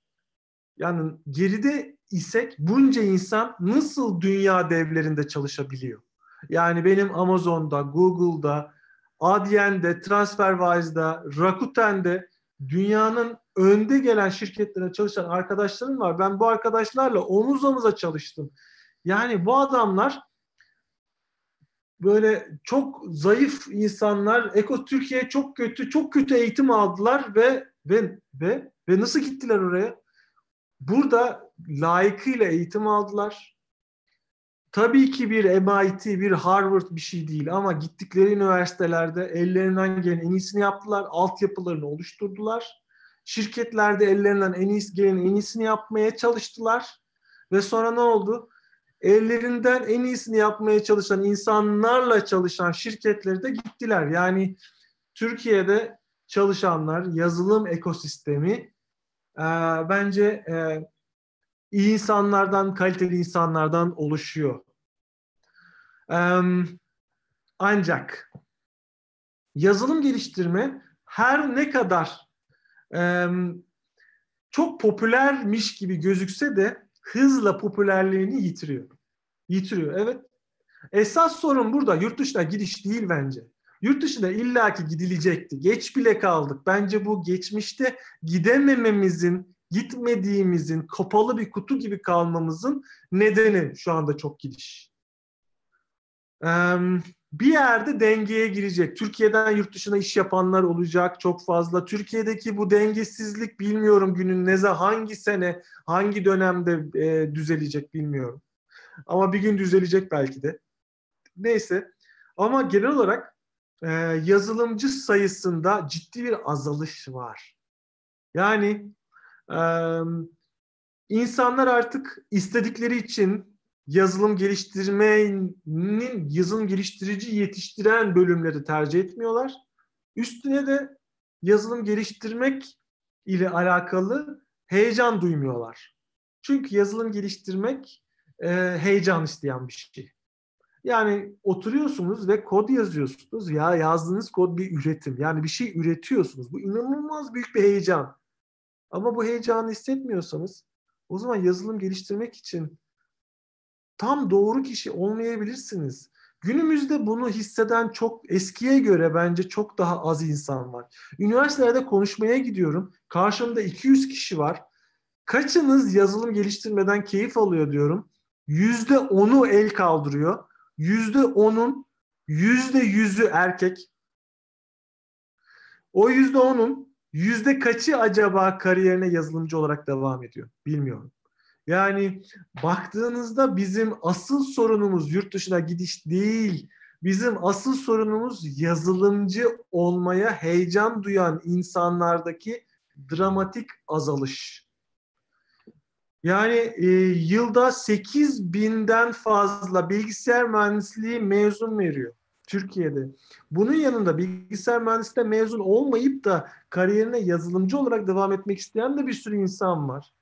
B: Yani geride isek bunca insan nasıl dünya devlerinde çalışabiliyor? Yani benim Amazon'da, Google'da, Adyen'de, TransferWise'da, Rakuten'de dünyanın önde gelen şirketlere çalışan arkadaşlarım var. Ben bu arkadaşlarla omuz omuza çalıştım. Yani bu adamlar böyle çok zayıf insanlar Eko Türkiye çok kötü çok kötü eğitim aldılar ve ve ve ve nasıl gittiler oraya? Burada layıkıyla eğitim aldılar. Tabii ki bir MIT, bir Harvard bir şey değil ama gittikleri üniversitelerde ellerinden gelen en iyisini yaptılar. Altyapılarını oluşturdular. Şirketlerde ellerinden en iyisi gelen en iyisini yapmaya çalıştılar. Ve sonra ne oldu? Ellerinden en iyisini yapmaya çalışan insanlarla çalışan şirketleri de gittiler. Yani Türkiye'de çalışanlar, yazılım ekosistemi e, bence e, iyi insanlardan, kaliteli insanlardan oluşuyor. Ancak yazılım geliştirme her ne kadar çok popülermiş gibi gözükse de hızla popülerliğini yitiriyor. Yitiriyor, evet. Esas sorun burada yurt dışına gidiş değil bence. Yurt dışına illaki gidilecekti. Geç bile kaldık. Bence bu geçmişte gidemememizin, gitmediğimizin, kapalı bir kutu gibi kalmamızın nedeni şu anda çok gidiş. Bir yerde dengeye girecek. Türkiye'den yurt dışına iş yapanlar olacak çok fazla. Türkiye'deki bu dengesizlik bilmiyorum günün ne zaman, hangi sene, hangi dönemde e, düzelecek bilmiyorum. Ama bir gün düzelecek belki de. Neyse. Ama genel olarak e, yazılımcı sayısında ciddi bir azalış var. Yani e, insanlar artık istedikleri için yazılım geliştirmenin yazılım geliştirici yetiştiren bölümleri tercih etmiyorlar. Üstüne de yazılım geliştirmek ile alakalı heyecan duymuyorlar. Çünkü yazılım geliştirmek e, heyecan isteyen bir şey. Yani oturuyorsunuz ve kod yazıyorsunuz. Ya yazdığınız kod bir üretim. Yani bir şey üretiyorsunuz. Bu inanılmaz büyük bir heyecan. Ama bu heyecanı hissetmiyorsanız o zaman yazılım geliştirmek için tam doğru kişi olmayabilirsiniz. Günümüzde bunu hisseden çok eskiye göre bence çok daha az insan var. Üniversitelerde konuşmaya gidiyorum. Karşımda 200 kişi var. Kaçınız yazılım geliştirmeden keyif alıyor diyorum. Yüzde onu el kaldırıyor. Yüzde onun yüzde yüzü erkek. O yüzde onun yüzde kaçı acaba kariyerine yazılımcı olarak devam ediyor? Bilmiyorum. Yani baktığınızda bizim asıl sorunumuz yurt dışına gidiş değil. Bizim asıl sorunumuz yazılımcı olmaya heyecan duyan insanlardaki dramatik azalış. Yani e, yılda 8 binden fazla bilgisayar mühendisliği mezun veriyor Türkiye'de. Bunun yanında bilgisayar mühendisliğinde mezun olmayıp da kariyerine yazılımcı olarak devam etmek isteyen de bir sürü insan var.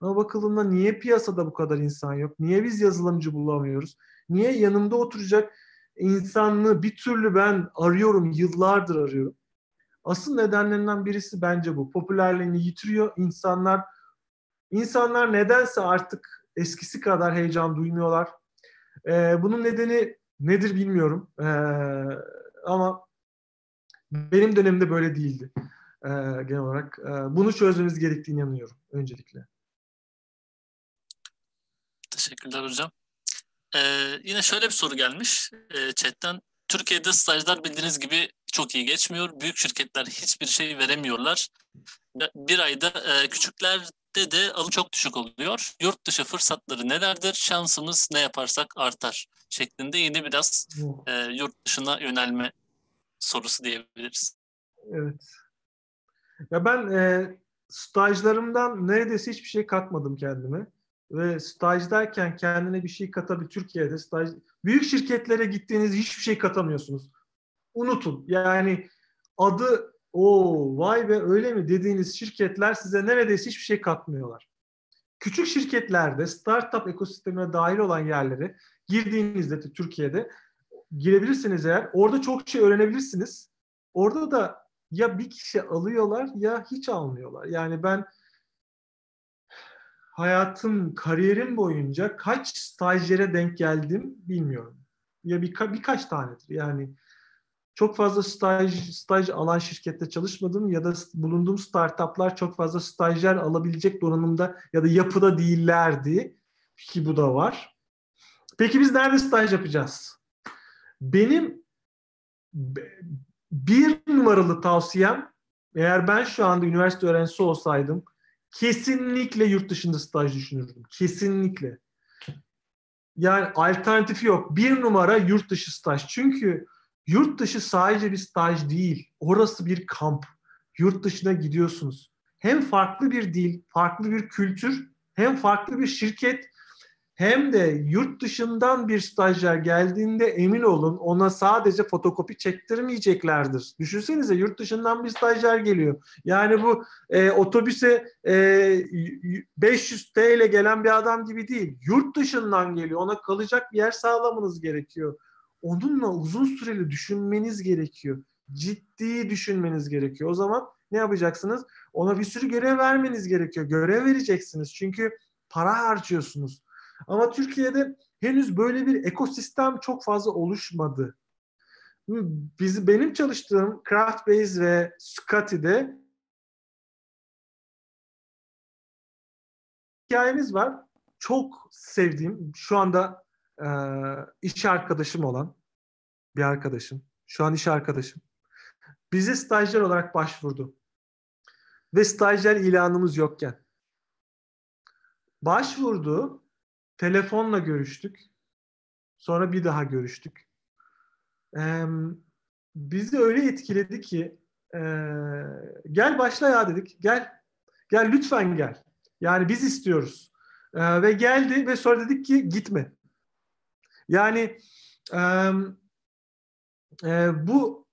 B: Ama bakıldığında niye piyasada bu kadar insan yok? Niye biz yazılımcı bulamıyoruz? Niye yanımda oturacak insanlığı bir türlü ben arıyorum, yıllardır arıyorum. Asıl nedenlerinden birisi bence bu. Popülerliğini yitiriyor. İnsanlar insanlar nedense artık eskisi kadar heyecan duymuyorlar. Ee, bunun nedeni nedir bilmiyorum. Ee, ama benim dönemimde böyle değildi. Ee, genel olarak. Ee, bunu çözmemiz gerektiğini inanıyorum öncelikle.
A: Teşekkürler hocam. Ee, yine şöyle bir soru gelmiş e, chatten. Türkiye'de stajlar bildiğiniz gibi çok iyi geçmiyor. Büyük şirketler hiçbir şey veremiyorlar. Bir ayda e, küçüklerde de alım çok düşük oluyor. Yurt dışı fırsatları nelerdir? Şansımız ne yaparsak artar şeklinde yine biraz e, yurt dışına yönelme sorusu diyebiliriz.
B: Evet. Ya ben e, stajlarımdan neredeyse hiçbir şey katmadım kendime ve stajdayken kendine bir şey katabil Türkiye'de staj büyük şirketlere gittiğiniz hiçbir şey katamıyorsunuz. Unutun. Yani adı o vay be öyle mi dediğiniz şirketler size neredeyse hiçbir şey katmıyorlar. Küçük şirketlerde startup ekosistemine dahil olan yerlere girdiğinizde Türkiye'de girebilirsiniz eğer. Orada çok şey öğrenebilirsiniz. Orada da ya bir kişi alıyorlar ya hiç almıyorlar. Yani ben hayatım, kariyerim boyunca kaç stajyere denk geldim bilmiyorum. Ya birka, birkaç tanedir. Yani çok fazla staj staj alan şirkette çalışmadım ya da bulunduğum startuplar çok fazla stajyer alabilecek donanımda ya da yapıda değillerdi ki bu da var. Peki biz nerede staj yapacağız? Benim bir numaralı tavsiyem eğer ben şu anda üniversite öğrencisi olsaydım kesinlikle yurt dışında staj düşünürdüm. Kesinlikle. Yani alternatifi yok. Bir numara yurt dışı staj. Çünkü yurt dışı sadece bir staj değil. Orası bir kamp. Yurt dışına gidiyorsunuz. Hem farklı bir dil, farklı bir kültür, hem farklı bir şirket, hem de yurt dışından bir stajyer geldiğinde emin olun ona sadece fotokopi çektirmeyeceklerdir. Düşünsenize yurt dışından bir stajyer geliyor. Yani bu e, otobüse e, 500 TL gelen bir adam gibi değil. Yurt dışından geliyor. Ona kalacak bir yer sağlamanız gerekiyor. Onunla uzun süreli düşünmeniz gerekiyor. Ciddi düşünmeniz gerekiyor. O zaman ne yapacaksınız? Ona bir sürü görev vermeniz gerekiyor. Görev vereceksiniz. Çünkü para harcıyorsunuz. Ama Türkiye'de henüz böyle bir ekosistem çok fazla oluşmadı. Biz, benim çalıştığım Craftbase ve Scotty'de hikayemiz var. Çok sevdiğim, şu anda e, iş arkadaşım olan bir arkadaşım. Şu an iş arkadaşım. Bize stajyer olarak başvurdu. Ve stajyer ilanımız yokken. Başvurdu Telefonla görüştük. Sonra bir daha görüştük. Ee, bizi öyle etkiledi ki e, gel başla ya dedik. Gel. Gel lütfen gel. Yani biz istiyoruz. Ee, ve geldi ve sonra dedik ki gitme. Yani e, e, bu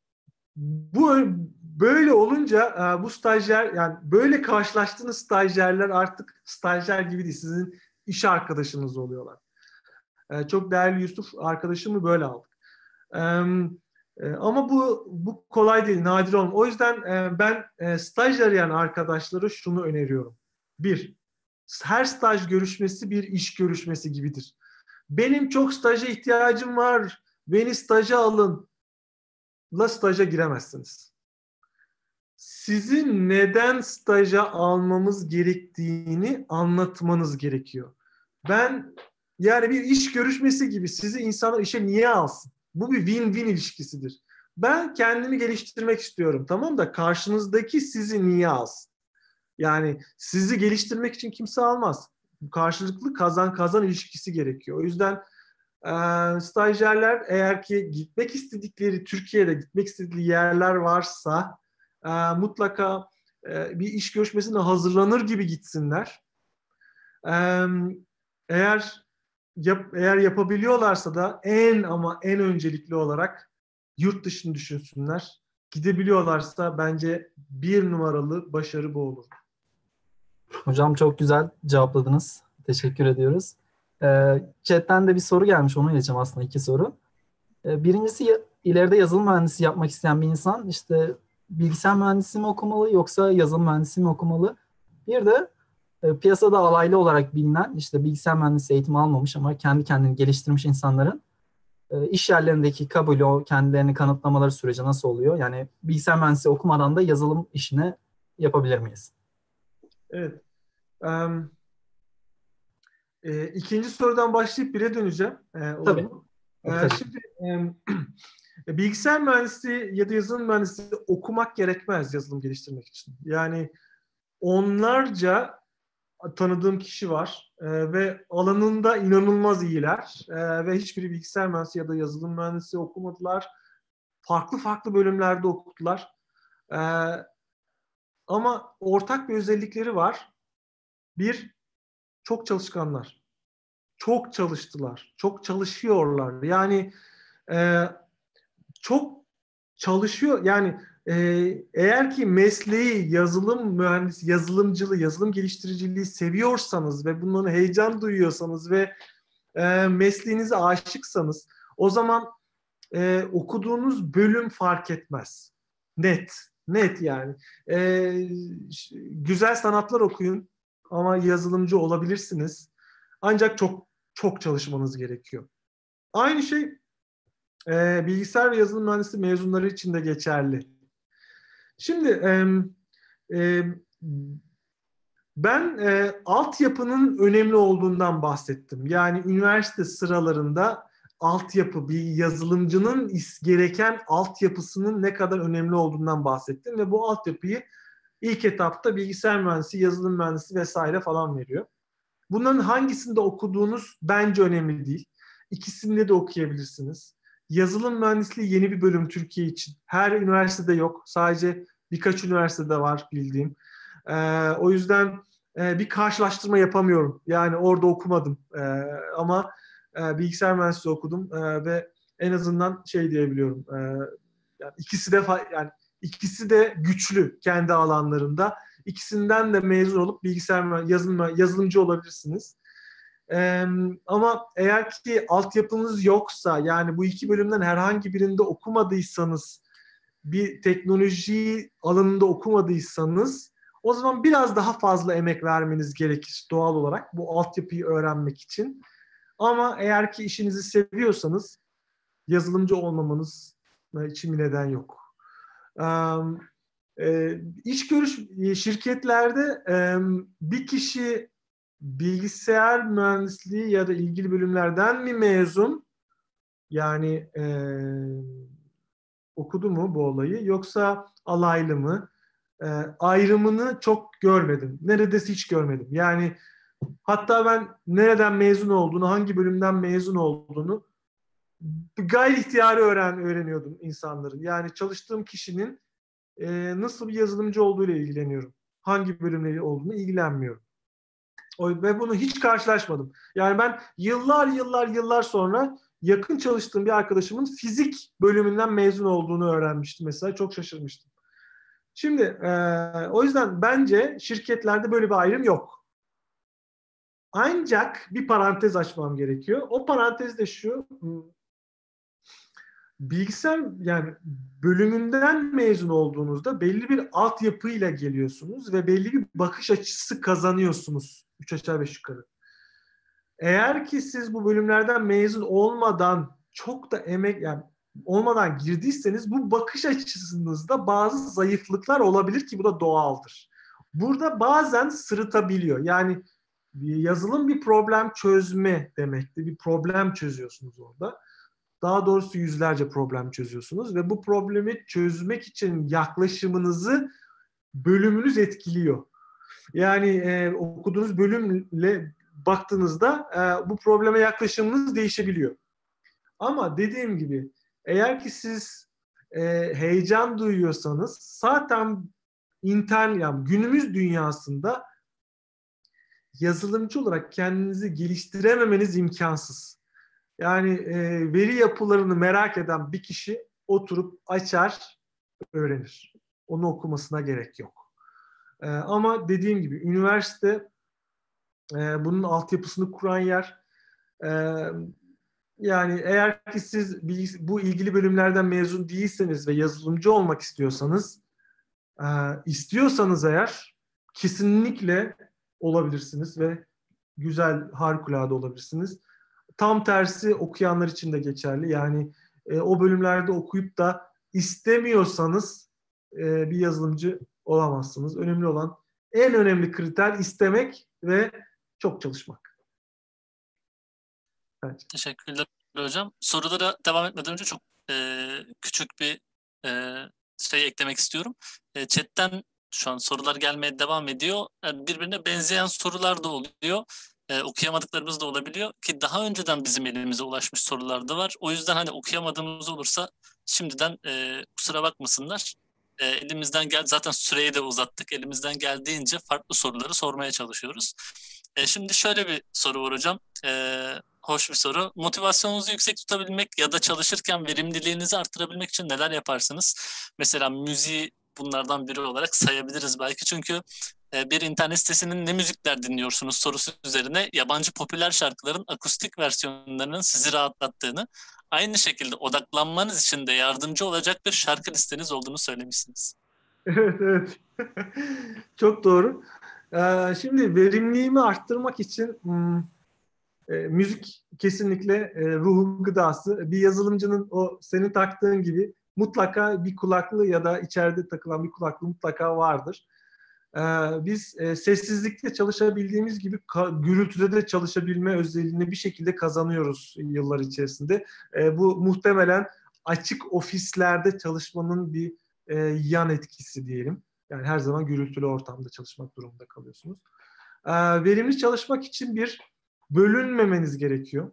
B: bu böyle olunca e, bu stajyer yani böyle karşılaştığınız stajyerler artık stajyer gibi değil. Sizin iş arkadaşınız oluyorlar. E, çok değerli Yusuf arkadaşımı böyle aldık. E, ama bu bu kolay değil, nadir olm. O yüzden e, ben e, staj arayan arkadaşlara şunu öneriyorum. Bir, her staj görüşmesi bir iş görüşmesi gibidir. Benim çok staja ihtiyacım var, beni staja alın. La staja giremezsiniz. Sizin neden staja almamız gerektiğini anlatmanız gerekiyor. Ben yani bir iş görüşmesi gibi sizi insanlar işe niye alsın? Bu bir win-win ilişkisidir. Ben kendimi geliştirmek istiyorum tamam da karşınızdaki sizi niye alsın? Yani sizi geliştirmek için kimse almaz. Karşılıklı kazan kazan ilişkisi gerekiyor. O yüzden e, stajyerler eğer ki gitmek istedikleri Türkiye'de gitmek istedikleri yerler varsa e, mutlaka e, bir iş görüşmesine hazırlanır gibi gitsinler. E, eğer yap, eğer yapabiliyorlarsa da en ama en öncelikli olarak yurt dışını düşünsünler. Gidebiliyorlarsa bence bir numaralı başarı bu olur.
C: Hocam çok güzel cevapladınız. Teşekkür ediyoruz. Ee, chatten de bir soru gelmiş. Onu ileceğim aslında iki soru. Ee, birincisi ileride yazılım mühendisi yapmak isteyen bir insan işte bilgisayar mühendisi mi okumalı yoksa yazılım mühendisi mi okumalı? Bir de e, piyasada alaylı olarak bilinen işte bilgisayar mühendisi eğitimi almamış ama kendi kendini geliştirmiş insanların e, iş yerlerindeki kabulü, o kendilerini kanıtlamaları süreci nasıl oluyor? Yani bilgisayar mühendisi okumadan da yazılım işini yapabilir miyiz?
B: Evet. Um, e, ikinci sorudan başlayıp bire döneceğim. E,
C: Tabii.
B: E, şimdi e, [CLEARS THROAT] bilgisayar mühendisi ya da yazılım mühendisi okumak gerekmez yazılım geliştirmek için. Yani onlarca tanıdığım kişi var e, ve alanında inanılmaz iyiler e, ve hiçbiri bilgisayar mühendisi ya da yazılım mühendisi okumadılar. Farklı farklı bölümlerde okudular. E, ama ortak bir özellikleri var. Bir, çok çalışkanlar. Çok çalıştılar. Çok çalışıyorlar. Yani e, çok çalışıyor. Yani ee, eğer ki mesleği yazılım mühendisi, yazılımcılığı, yazılım geliştiriciliği seviyorsanız ve bundan heyecan duyuyorsanız ve e, mesleğinize aşıksanız o zaman e, okuduğunuz bölüm fark etmez. Net, net yani. E, güzel sanatlar okuyun ama yazılımcı olabilirsiniz. Ancak çok çok çalışmanız gerekiyor. Aynı şey e, bilgisayar ve yazılım mühendisi mezunları için de geçerli. Şimdi e, e, ben e, altyapının önemli olduğundan bahsettim. Yani üniversite sıralarında altyapı, bir yazılımcının gereken altyapısının ne kadar önemli olduğundan bahsettim ve bu altyapıyı ilk etapta bilgisayar mühendisi, yazılım mühendisi vesaire falan veriyor. Bunların hangisinde okuduğunuz bence önemli değil. İkisinde de okuyabilirsiniz. Yazılım mühendisliği yeni bir bölüm Türkiye için. Her üniversitede yok. Sadece birkaç üniversitede var bildiğim. Ee, o yüzden e, bir karşılaştırma yapamıyorum. Yani orada okumadım e, ama e, bilgisayar mühendisliği okudum e, ve en azından şey diyebiliyorum. E, yani ikisi de yani ikisi de güçlü kendi alanlarında. İkisinden de mezun olup bilgisayar yazılım yazılımcı olabilirsiniz. Ee, ama eğer ki altyapınız yoksa yani bu iki bölümden herhangi birinde okumadıysanız bir teknoloji alanında okumadıysanız o zaman biraz daha fazla emek vermeniz gerekir doğal olarak bu altyapıyı öğrenmek için. Ama eğer ki işinizi seviyorsanız yazılımcı olmamanız için bir neden yok. Ee, iş görüş şirketlerde bir kişi bilgisayar mühendisliği ya da ilgili bölümlerden mi mezun? Yani e, okudu mu bu olayı yoksa alaylı mı? E, ayrımını çok görmedim. Neredeyse hiç görmedim. Yani hatta ben nereden mezun olduğunu, hangi bölümden mezun olduğunu gayri ihtiyari öğren, öğreniyordum insanların. Yani çalıştığım kişinin e, nasıl bir yazılımcı olduğu ile ilgileniyorum. Hangi bölümleri olduğunu ilgilenmiyorum. Ve bunu hiç karşılaşmadım. Yani ben yıllar yıllar yıllar sonra yakın çalıştığım bir arkadaşımın fizik bölümünden mezun olduğunu öğrenmiştim mesela. Çok şaşırmıştım. Şimdi e, o yüzden bence şirketlerde böyle bir ayrım yok. Ancak bir parantez açmam gerekiyor. O parantez de şu. Bilgisayar yani bölümünden mezun olduğunuzda belli bir altyapıyla geliyorsunuz ve belli bir bakış açısı kazanıyorsunuz. Üç aşağı beş yukarı. Eğer ki siz bu bölümlerden mezun olmadan çok da emek yani olmadan girdiyseniz bu bakış açısınızda bazı zayıflıklar olabilir ki bu da doğaldır. Burada bazen sırıtabiliyor. Yani yazılım bir problem çözme demekti. Bir problem çözüyorsunuz orada. Daha doğrusu yüzlerce problem çözüyorsunuz ve bu problemi çözmek için yaklaşımınızı bölümünüz etkiliyor. Yani e, okuduğunuz bölümle baktığınızda e, bu probleme yaklaşımınız değişebiliyor. Ama dediğim gibi eğer ki siz e, heyecan duyuyorsanız zaten internet yani günümüz dünyasında yazılımcı olarak kendinizi geliştirememeniz imkansız. Yani e, veri yapılarını merak eden bir kişi oturup açar, öğrenir. Onu okumasına gerek yok. E, ama dediğim gibi üniversite e, bunun altyapısını kuran yer. E, yani eğer ki siz bu ilgili bölümlerden mezun değilseniz ve yazılımcı olmak istiyorsanız, e, istiyorsanız eğer kesinlikle olabilirsiniz ve güzel, harikulade olabilirsiniz. Tam tersi okuyanlar için de geçerli. Yani e, o bölümlerde okuyup da istemiyorsanız e, bir yazılımcı olamazsınız. Önemli olan en önemli kriter istemek ve çok çalışmak.
A: Bence. Teşekkürler hocam. Sorulara devam etmeden önce çok e, küçük bir e, şey eklemek istiyorum. E, chatten şu an sorular gelmeye devam ediyor. Yani birbirine benzeyen sorular da oluyor. Ee, okuyamadıklarımız da olabiliyor ki daha önceden bizim elimize ulaşmış sorular da var. O yüzden hani okuyamadığımız olursa şimdiden e, kusura bakmasınlar. E, elimizden gel zaten süreyi de uzattık. Elimizden geldiğince farklı soruları sormaya çalışıyoruz. E, şimdi şöyle bir soru var hocam. E, hoş bir soru. Motivasyonunuzu yüksek tutabilmek ya da çalışırken verimliliğinizi artırabilmek için neler yaparsınız? Mesela müziği bunlardan biri olarak sayabiliriz belki. Çünkü e, bir internet sitesinin ne müzikler dinliyorsunuz sorusu üzerine yabancı popüler şarkıların akustik versiyonlarının sizi rahatlattığını, aynı şekilde odaklanmanız için de yardımcı olacak bir şarkı listeniz olduğunu söylemişsiniz. [LAUGHS]
B: Evet, evet. [LAUGHS] Çok doğru. Ee, şimdi verimliliğimi arttırmak için hmm, e, müzik kesinlikle e, ruhun gıdası. Bir yazılımcının o senin taktığın gibi mutlaka bir kulaklığı ya da içeride takılan bir kulaklığı mutlaka vardır. Ee, biz e, sessizlikte çalışabildiğimiz gibi gürültüde de çalışabilme özelliğini bir şekilde kazanıyoruz yıllar içerisinde. Ee, bu muhtemelen açık ofislerde çalışmanın bir e, yan etkisi diyelim. Yani her zaman gürültülü ortamda çalışmak durumunda kalıyorsunuz. Ee, verimli çalışmak için bir bölünmemeniz gerekiyor.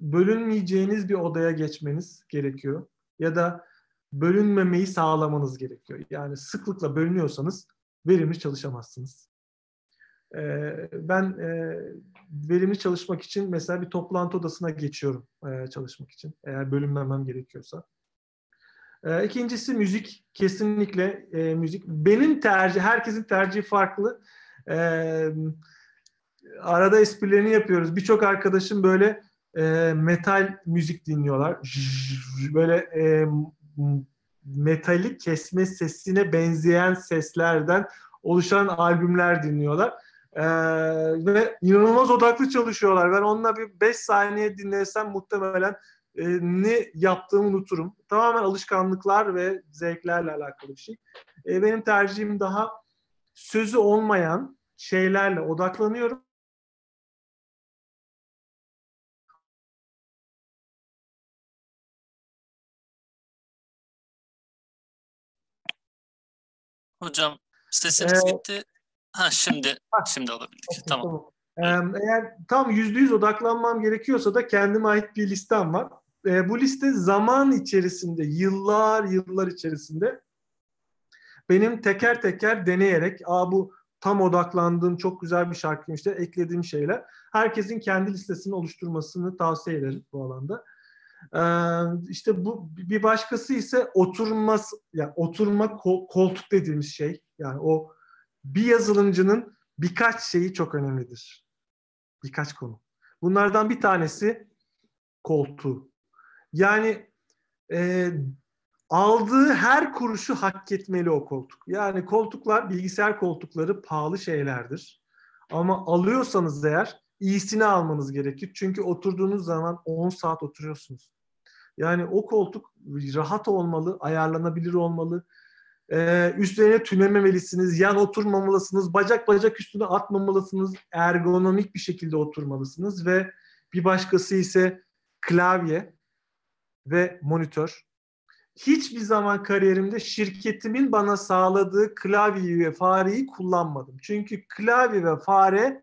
B: Bölünmeyeceğiniz bir odaya geçmeniz gerekiyor. Ya da bölünmemeyi sağlamanız gerekiyor. Yani sıklıkla bölünüyorsanız verimli çalışamazsınız. Ee, ben e, verimli çalışmak için mesela bir toplantı odasına geçiyorum e, çalışmak için. Eğer bölünmemem gerekiyorsa. E, ikincisi müzik. Kesinlikle e, müzik. Benim tercih, herkesin tercihi farklı. E, arada esprilerini yapıyoruz. Birçok arkadaşım böyle metal müzik dinliyorlar. Böyle metalik kesme sesine benzeyen seslerden oluşan albümler dinliyorlar. Ee, ve inanılmaz odaklı çalışıyorlar. Ben onunla bir 5 saniye dinlesem muhtemelen e, ne yaptığımı unuturum. Tamamen alışkanlıklar ve zevklerle alakalı bir şey. E, benim tercihim daha sözü olmayan şeylerle odaklanıyorum.
A: Hocam sesiniz ee, gitti. Ha şimdi ha, şimdi alabildik. Okay, tamam.
B: tamam. Ee, eğer tam yüzde yüz odaklanmam gerekiyorsa da kendime ait bir listem var. Ee, bu liste zaman içerisinde, yıllar yıllar içerisinde benim teker teker deneyerek, aa bu tam odaklandığım çok güzel bir şarkıymış de eklediğim şeyler. Herkesin kendi listesini oluşturmasını tavsiye ederim bu alanda. Ee, işte bu bir başkası ise oturma yani oturma koltuk dediğimiz şey. Yani o bir yazılımcının birkaç şeyi çok önemlidir. Birkaç konu. Bunlardan bir tanesi koltuğu. Yani e, aldığı her kuruşu hak etmeli o koltuk. Yani koltuklar, bilgisayar koltukları pahalı şeylerdir. Ama alıyorsanız eğer iyisini almanız gerekir. Çünkü oturduğunuz zaman 10 saat oturuyorsunuz. Yani o koltuk rahat olmalı, ayarlanabilir olmalı. Ee, üstlerine tünememelisiniz, yan oturmamalısınız, bacak bacak üstüne atmamalısınız, ergonomik bir şekilde oturmalısınız ve bir başkası ise klavye ve monitör. Hiçbir zaman kariyerimde şirketimin bana sağladığı klavyeyi ve fareyi kullanmadım. Çünkü klavye ve fare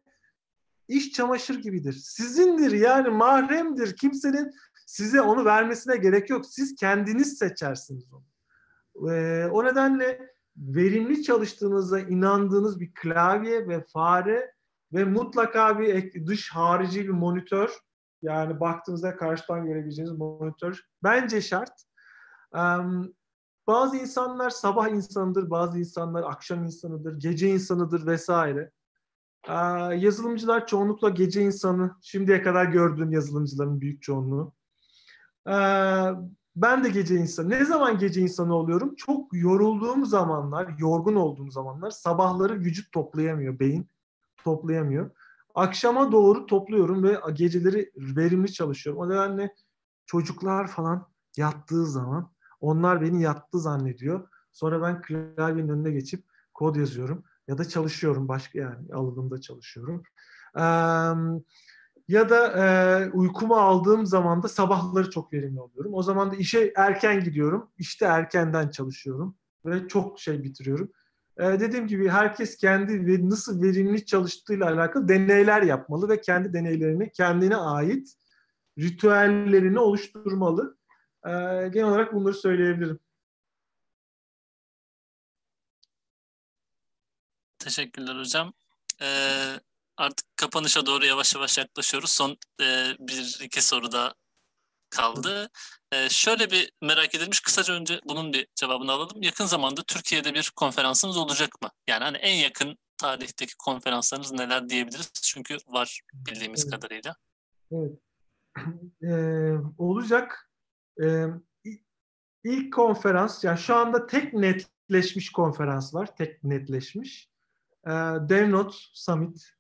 B: iş çamaşır gibidir. Sizindir yani mahremdir. Kimsenin size onu vermesine gerek yok. Siz kendiniz seçersiniz onu. Ee, o nedenle verimli çalıştığınıza inandığınız bir klavye ve fare ve mutlaka bir dış harici bir monitör yani baktığınızda karşıdan görebileceğiniz monitör bence şart. Um, bazı insanlar sabah insanıdır, bazı insanlar akşam insanıdır, gece insanıdır vesaire. Yazılımcılar çoğunlukla gece insanı. Şimdiye kadar gördüğüm yazılımcıların büyük çoğunluğu. Ben de gece insanı. Ne zaman gece insanı oluyorum? Çok yorulduğum zamanlar, yorgun olduğum zamanlar sabahları vücut toplayamıyor, beyin toplayamıyor. Akşama doğru topluyorum ve geceleri verimli çalışıyorum. O nedenle çocuklar falan yattığı zaman onlar beni yattı zannediyor. Sonra ben klavyenin önüne geçip kod yazıyorum ya da çalışıyorum başka yani alanımda çalışıyorum. Ee, ya da e, uykumu aldığım zaman da sabahları çok verimli oluyorum. O zaman da işe erken gidiyorum. İşte erkenden çalışıyorum ve çok şey bitiriyorum. E, dediğim gibi herkes kendi ve nasıl verimli çalıştığıyla alakalı deneyler yapmalı ve kendi deneylerini kendine ait ritüellerini oluşturmalı. E, genel olarak bunları söyleyebilirim.
A: Teşekkürler hocam. Ee, artık kapanışa doğru yavaş yavaş yaklaşıyoruz. Son e, bir iki soru da kaldı. E, şöyle bir merak edilmiş. Kısaca önce bunun bir cevabını alalım. Yakın zamanda Türkiye'de bir konferansınız olacak mı? Yani hani en yakın tarihteki konferanslarınız neler diyebiliriz? Çünkü var bildiğimiz evet. kadarıyla.
B: Evet. [CLEARS THROAT] Ee, olacak. Ee, ilk konferans, yani şu anda tek netleşmiş konferans var. Tek netleşmiş. Ee, DevNote Summit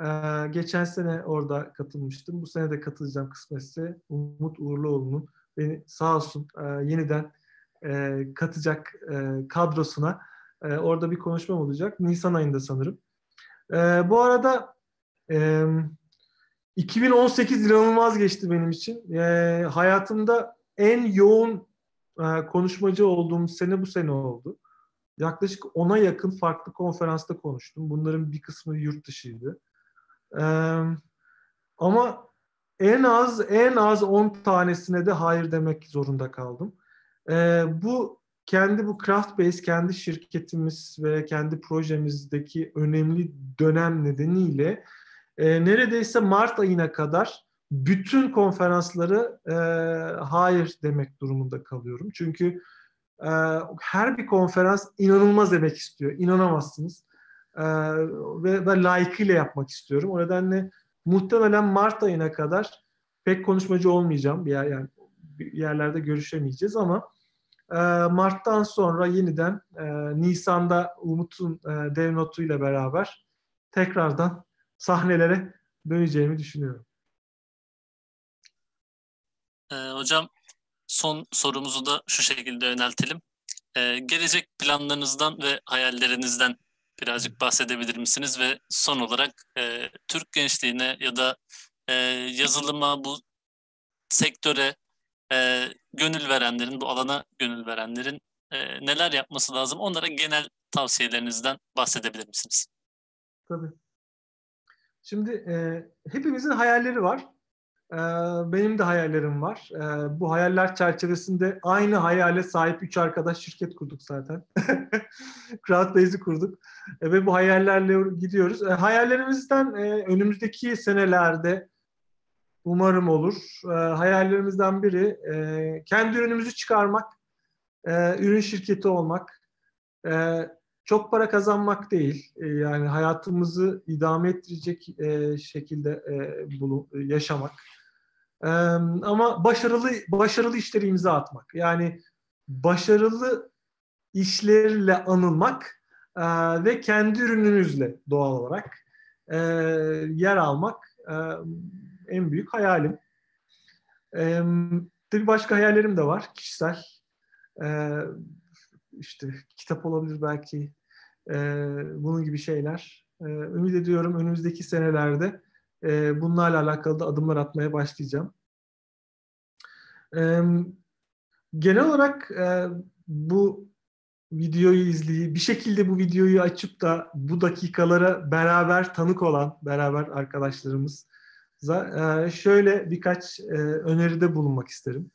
B: ee, geçen sene orada katılmıştım. Bu sene de katılacağım kısmetse. Umut Uğurluoğlu'nun beni sağ olsun e, yeniden e, katacak e, kadrosuna e, orada bir konuşmam olacak. Nisan ayında sanırım. E, bu arada e, 2018 inanılmaz geçti benim için. E, hayatımda en yoğun e, konuşmacı olduğum sene bu sene oldu. Yaklaşık 10'a yakın farklı konferansta konuştum. Bunların bir kısmı yurt dışıydı. Ee, ama en az en az 10 tanesine de hayır demek zorunda kaldım. Ee, bu kendi bu craft base, kendi şirketimiz ve kendi projemizdeki önemli dönem nedeniyle e, neredeyse Mart ayına kadar bütün konferansları e, hayır demek durumunda kalıyorum. Çünkü e, her bir konferans inanılmaz demek istiyor. İnanamazsınız. E, ve ben layıkıyla yapmak istiyorum. O nedenle muhtemelen Mart ayına kadar pek konuşmacı olmayacağım. Bir yer, yani bir yerlerde görüşemeyeceğiz ama e, Mart'tan sonra yeniden e, Nisan'da Umut'un e, dev notuyla beraber tekrardan sahnelere döneceğimi düşünüyorum.
A: Ee, hocam son sorumuzu da şu şekilde yöneltelim. Ee, gelecek planlarınızdan ve hayallerinizden birazcık bahsedebilir misiniz? Ve son olarak e, Türk gençliğine ya da e, yazılıma bu sektöre e, gönül verenlerin, bu alana gönül verenlerin e, neler yapması lazım? Onlara genel tavsiyelerinizden bahsedebilir misiniz?
B: Tabii. Şimdi e, hepimizin hayalleri var. E, benim de hayallerim var. E, bu hayaller çerçevesinde aynı hayale sahip üç arkadaş şirket kurduk zaten. [LAUGHS] Crowdbase'i kurduk. E, ve bu hayallerle gidiyoruz. Hayallerimizden e, önümüzdeki senelerde umarım olur. Hayallerimizden biri e, kendi ürünümüzü çıkarmak, e, ürün şirketi olmak. E, çok para kazanmak değil. E, yani hayatımızı idame ettirecek e, şekilde e, bunu yaşamak. E, ama başarılı başarılı işleri imza atmak. Yani başarılı işlerle anılmak e, ve kendi ürününüzle doğal olarak e, yer almak e, en büyük hayalim. E, tabii başka hayallerim de var kişisel. E, işte kitap olabilir belki e, bunun gibi şeyler. E, ümit ediyorum önümüzdeki senelerde e, bunlarla alakalı da adımlar atmaya başlayacağım. E, genel olarak e, bu videoyu izleyip bir şekilde bu videoyu açıp da bu dakikalara beraber tanık olan beraber arkadaşlarımız e, şöyle birkaç e, öneride bulunmak isterim.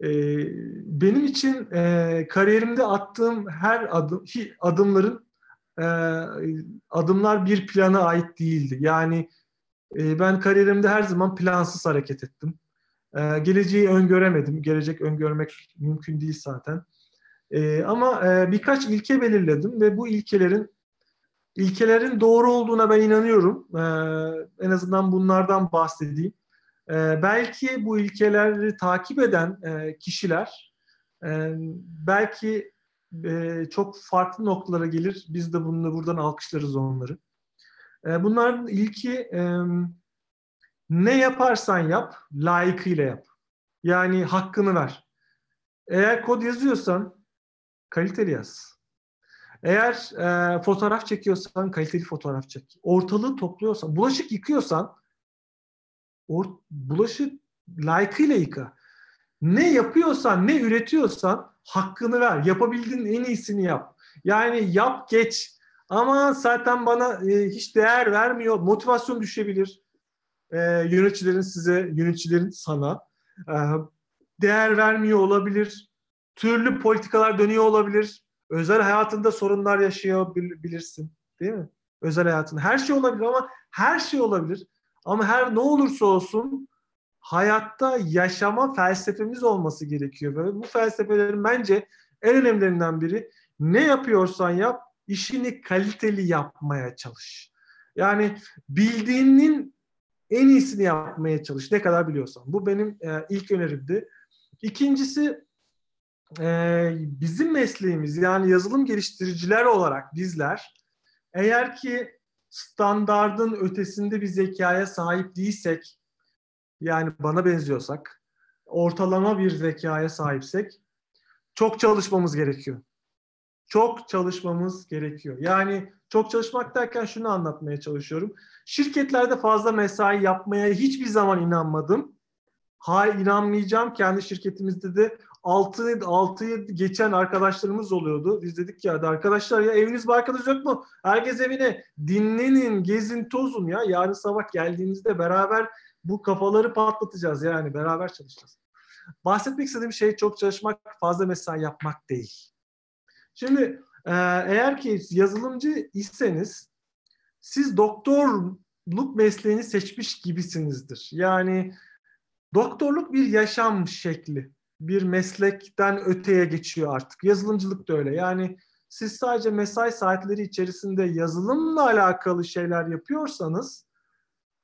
B: Benim için kariyerimde attığım her adım adımların adımlar bir plana ait değildi. Yani ben kariyerimde her zaman plansız hareket ettim. Geleceği öngöremedim. Gelecek öngörmek mümkün değil zaten. Ama birkaç ilke belirledim ve bu ilkelerin ilkelerin doğru olduğuna ben inanıyorum. Ee, en azından bunlardan bahsedeyim. Ee, belki bu ilkeleri takip eden e, kişiler e, belki e, çok farklı noktalara gelir. Biz de bunu buradan alkışlarız onları. E, bunların ilki e, ne yaparsan yap, layıkıyla yap. Yani hakkını ver. Eğer kod yazıyorsan kaliteli yaz. Eğer e, fotoğraf çekiyorsan kaliteli fotoğraf çek. Ortalığı topluyorsan, bulaşık yıkıyorsan or, bulaşık layıkıyla yıka. Ne yapıyorsan, ne üretiyorsan hakkını ver. Yapabildiğin en iyisini yap. Yani yap geç. Ama zaten bana e, hiç değer vermiyor. Motivasyon düşebilir. E, yöneticilerin size, yöneticilerin sana e, değer vermiyor olabilir. Türlü politikalar dönüyor olabilir Özel hayatında sorunlar yaşıyor bilirsin. Değil mi? Özel hayatında. Her şey olabilir ama her şey olabilir. Ama her ne olursa olsun hayatta yaşama felsefemiz olması gerekiyor. Ve bu felsefelerin bence en önemlilerinden biri ne yapıyorsan yap, işini kaliteli yapmaya çalış. Yani bildiğinin en iyisini yapmaya çalış. Ne kadar biliyorsan. Bu benim e, ilk önerimdi. İkincisi e, bizim mesleğimiz yani yazılım geliştiriciler olarak bizler eğer ki standardın ötesinde bir zekaya sahip değilsek yani bana benziyorsak ortalama bir zekaya sahipsek çok çalışmamız gerekiyor. Çok çalışmamız gerekiyor. Yani çok çalışmak derken şunu anlatmaya çalışıyorum. Şirketlerde fazla mesai yapmaya hiçbir zaman inanmadım. Hayır inanmayacağım. Kendi şirketimizde de 6 6'yı geçen arkadaşlarımız oluyordu. Biz dedik ya arkadaşlar ya eviniz barkınız yok mu? Herkes evine dinlenin, gezin, tozun ya. Yarın sabah geldiğinizde beraber bu kafaları patlatacağız yani beraber çalışacağız. bahsetmek istediğim şey çok çalışmak, fazla mesai yapmak değil. Şimdi e, eğer ki yazılımcı iseniz siz doktorluk mesleğini seçmiş gibisinizdir. Yani doktorluk bir yaşam şekli, bir meslekten öteye geçiyor artık. Yazılımcılık da öyle. Yani siz sadece mesai saatleri içerisinde yazılımla alakalı şeyler yapıyorsanız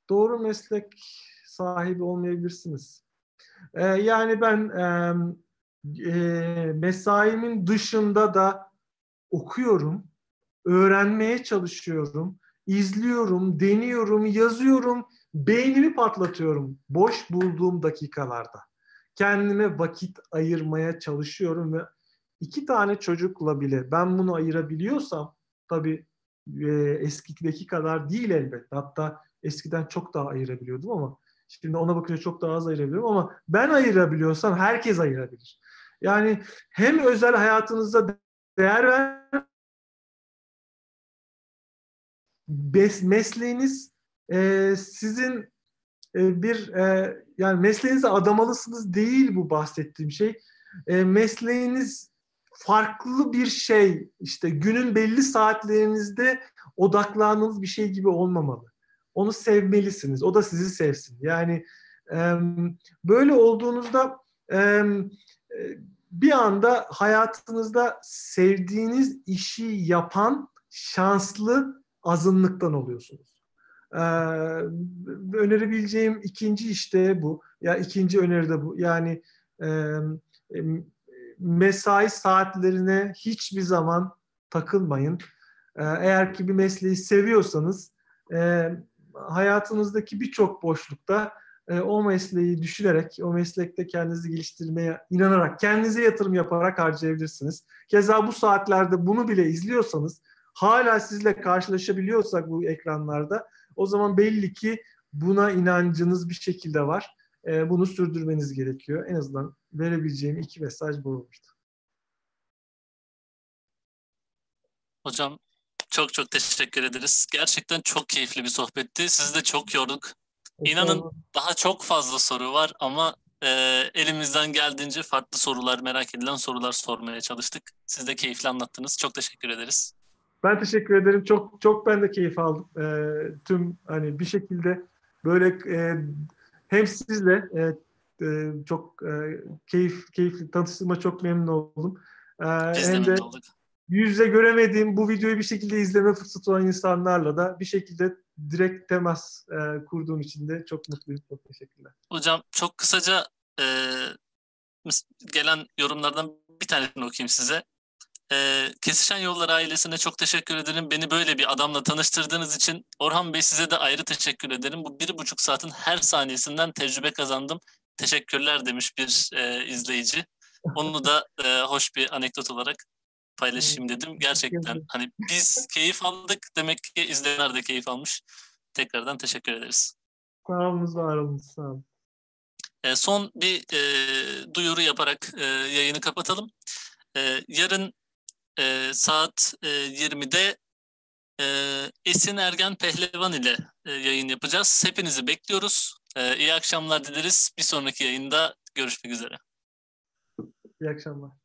B: doğru meslek sahibi olmayabilirsiniz. Ee, yani ben e, e, mesaimin dışında da okuyorum, öğrenmeye çalışıyorum, izliyorum, deniyorum, yazıyorum, beynimi patlatıyorum boş bulduğum dakikalarda. Kendime vakit ayırmaya çalışıyorum ve iki tane çocukla bile ben bunu ayırabiliyorsam tabii e, eskideki kadar değil elbette. Hatta eskiden çok daha ayırabiliyordum ama şimdi ona bakınca çok daha az ayırabiliyorum ama ben ayırabiliyorsam herkes ayırabilir. Yani hem özel hayatınızda değer ver mesleğiniz e, sizin bir e, yani mesleğinize adamalısınız değil bu bahsettiğim şey. E, mesleğiniz farklı bir şey işte günün belli saatlerinizde odaklandığınız bir şey gibi olmamalı. Onu sevmelisiniz. O da sizi sevsin. Yani e, böyle olduğunuzda e, bir anda hayatınızda sevdiğiniz işi yapan şanslı azınlıktan oluyorsunuz. Ee, önerebileceğim ikinci işte bu. Ya ikinci öneri de bu. Yani e, mesai saatlerine hiçbir zaman takılmayın. Ee, eğer ki bir mesleği seviyorsanız e, hayatınızdaki birçok boşlukta e, o mesleği düşünerek, o meslekte kendinizi geliştirmeye inanarak, kendinize yatırım yaparak harcayabilirsiniz. Keza bu saatlerde bunu bile izliyorsanız, hala sizle karşılaşabiliyorsak bu ekranlarda, o zaman belli ki buna inancınız bir şekilde var. E, bunu sürdürmeniz gerekiyor. En azından verebileceğim iki mesaj bu olmuştu.
A: Hocam çok çok teşekkür ederiz. Gerçekten çok keyifli bir sohbetti. Sizi de çok yorduk. İnanın daha çok fazla soru var ama e, elimizden geldiğince farklı sorular, merak edilen sorular sormaya çalıştık. Siz de keyifli anlattınız. Çok teşekkür ederiz.
B: Ben teşekkür ederim. Çok çok ben de keyif aldım. E, tüm hani bir şekilde böyle e, hem sizle e, e, çok e, keyif keyifli tanıştığıma çok memnun oldum.
A: E, Biz hem de, de
B: yüzle göremediğim bu videoyu bir şekilde izleme fırsatı olan insanlarla da bir şekilde direkt temas e, kurduğum için de çok mutluyum. Çok teşekkürler.
A: Hocam çok kısaca e, gelen yorumlardan bir tanesini okuyayım size. E, Kesişen Yollar ailesine çok teşekkür ederim. Beni böyle bir adamla tanıştırdığınız için Orhan Bey size de ayrı teşekkür ederim. Bu bir buçuk saatin her saniyesinden tecrübe kazandım. Teşekkürler demiş bir e, izleyici. Onu da e, hoş bir anekdot olarak paylaşayım dedim. Gerçekten hani biz keyif aldık demek ki izleyenler de keyif almış. Tekrardan teşekkür ederiz.
B: Sağ olun, var olun. Sağ olun.
A: E, son bir e, duyuru yaparak e, yayını kapatalım. E, yarın e, saat e, 20'de e, Esin Ergen Pehlevan ile e, yayın yapacağız. Hepinizi bekliyoruz. E, iyi akşamlar dileriz. Bir sonraki yayında görüşmek üzere.
B: İyi akşamlar.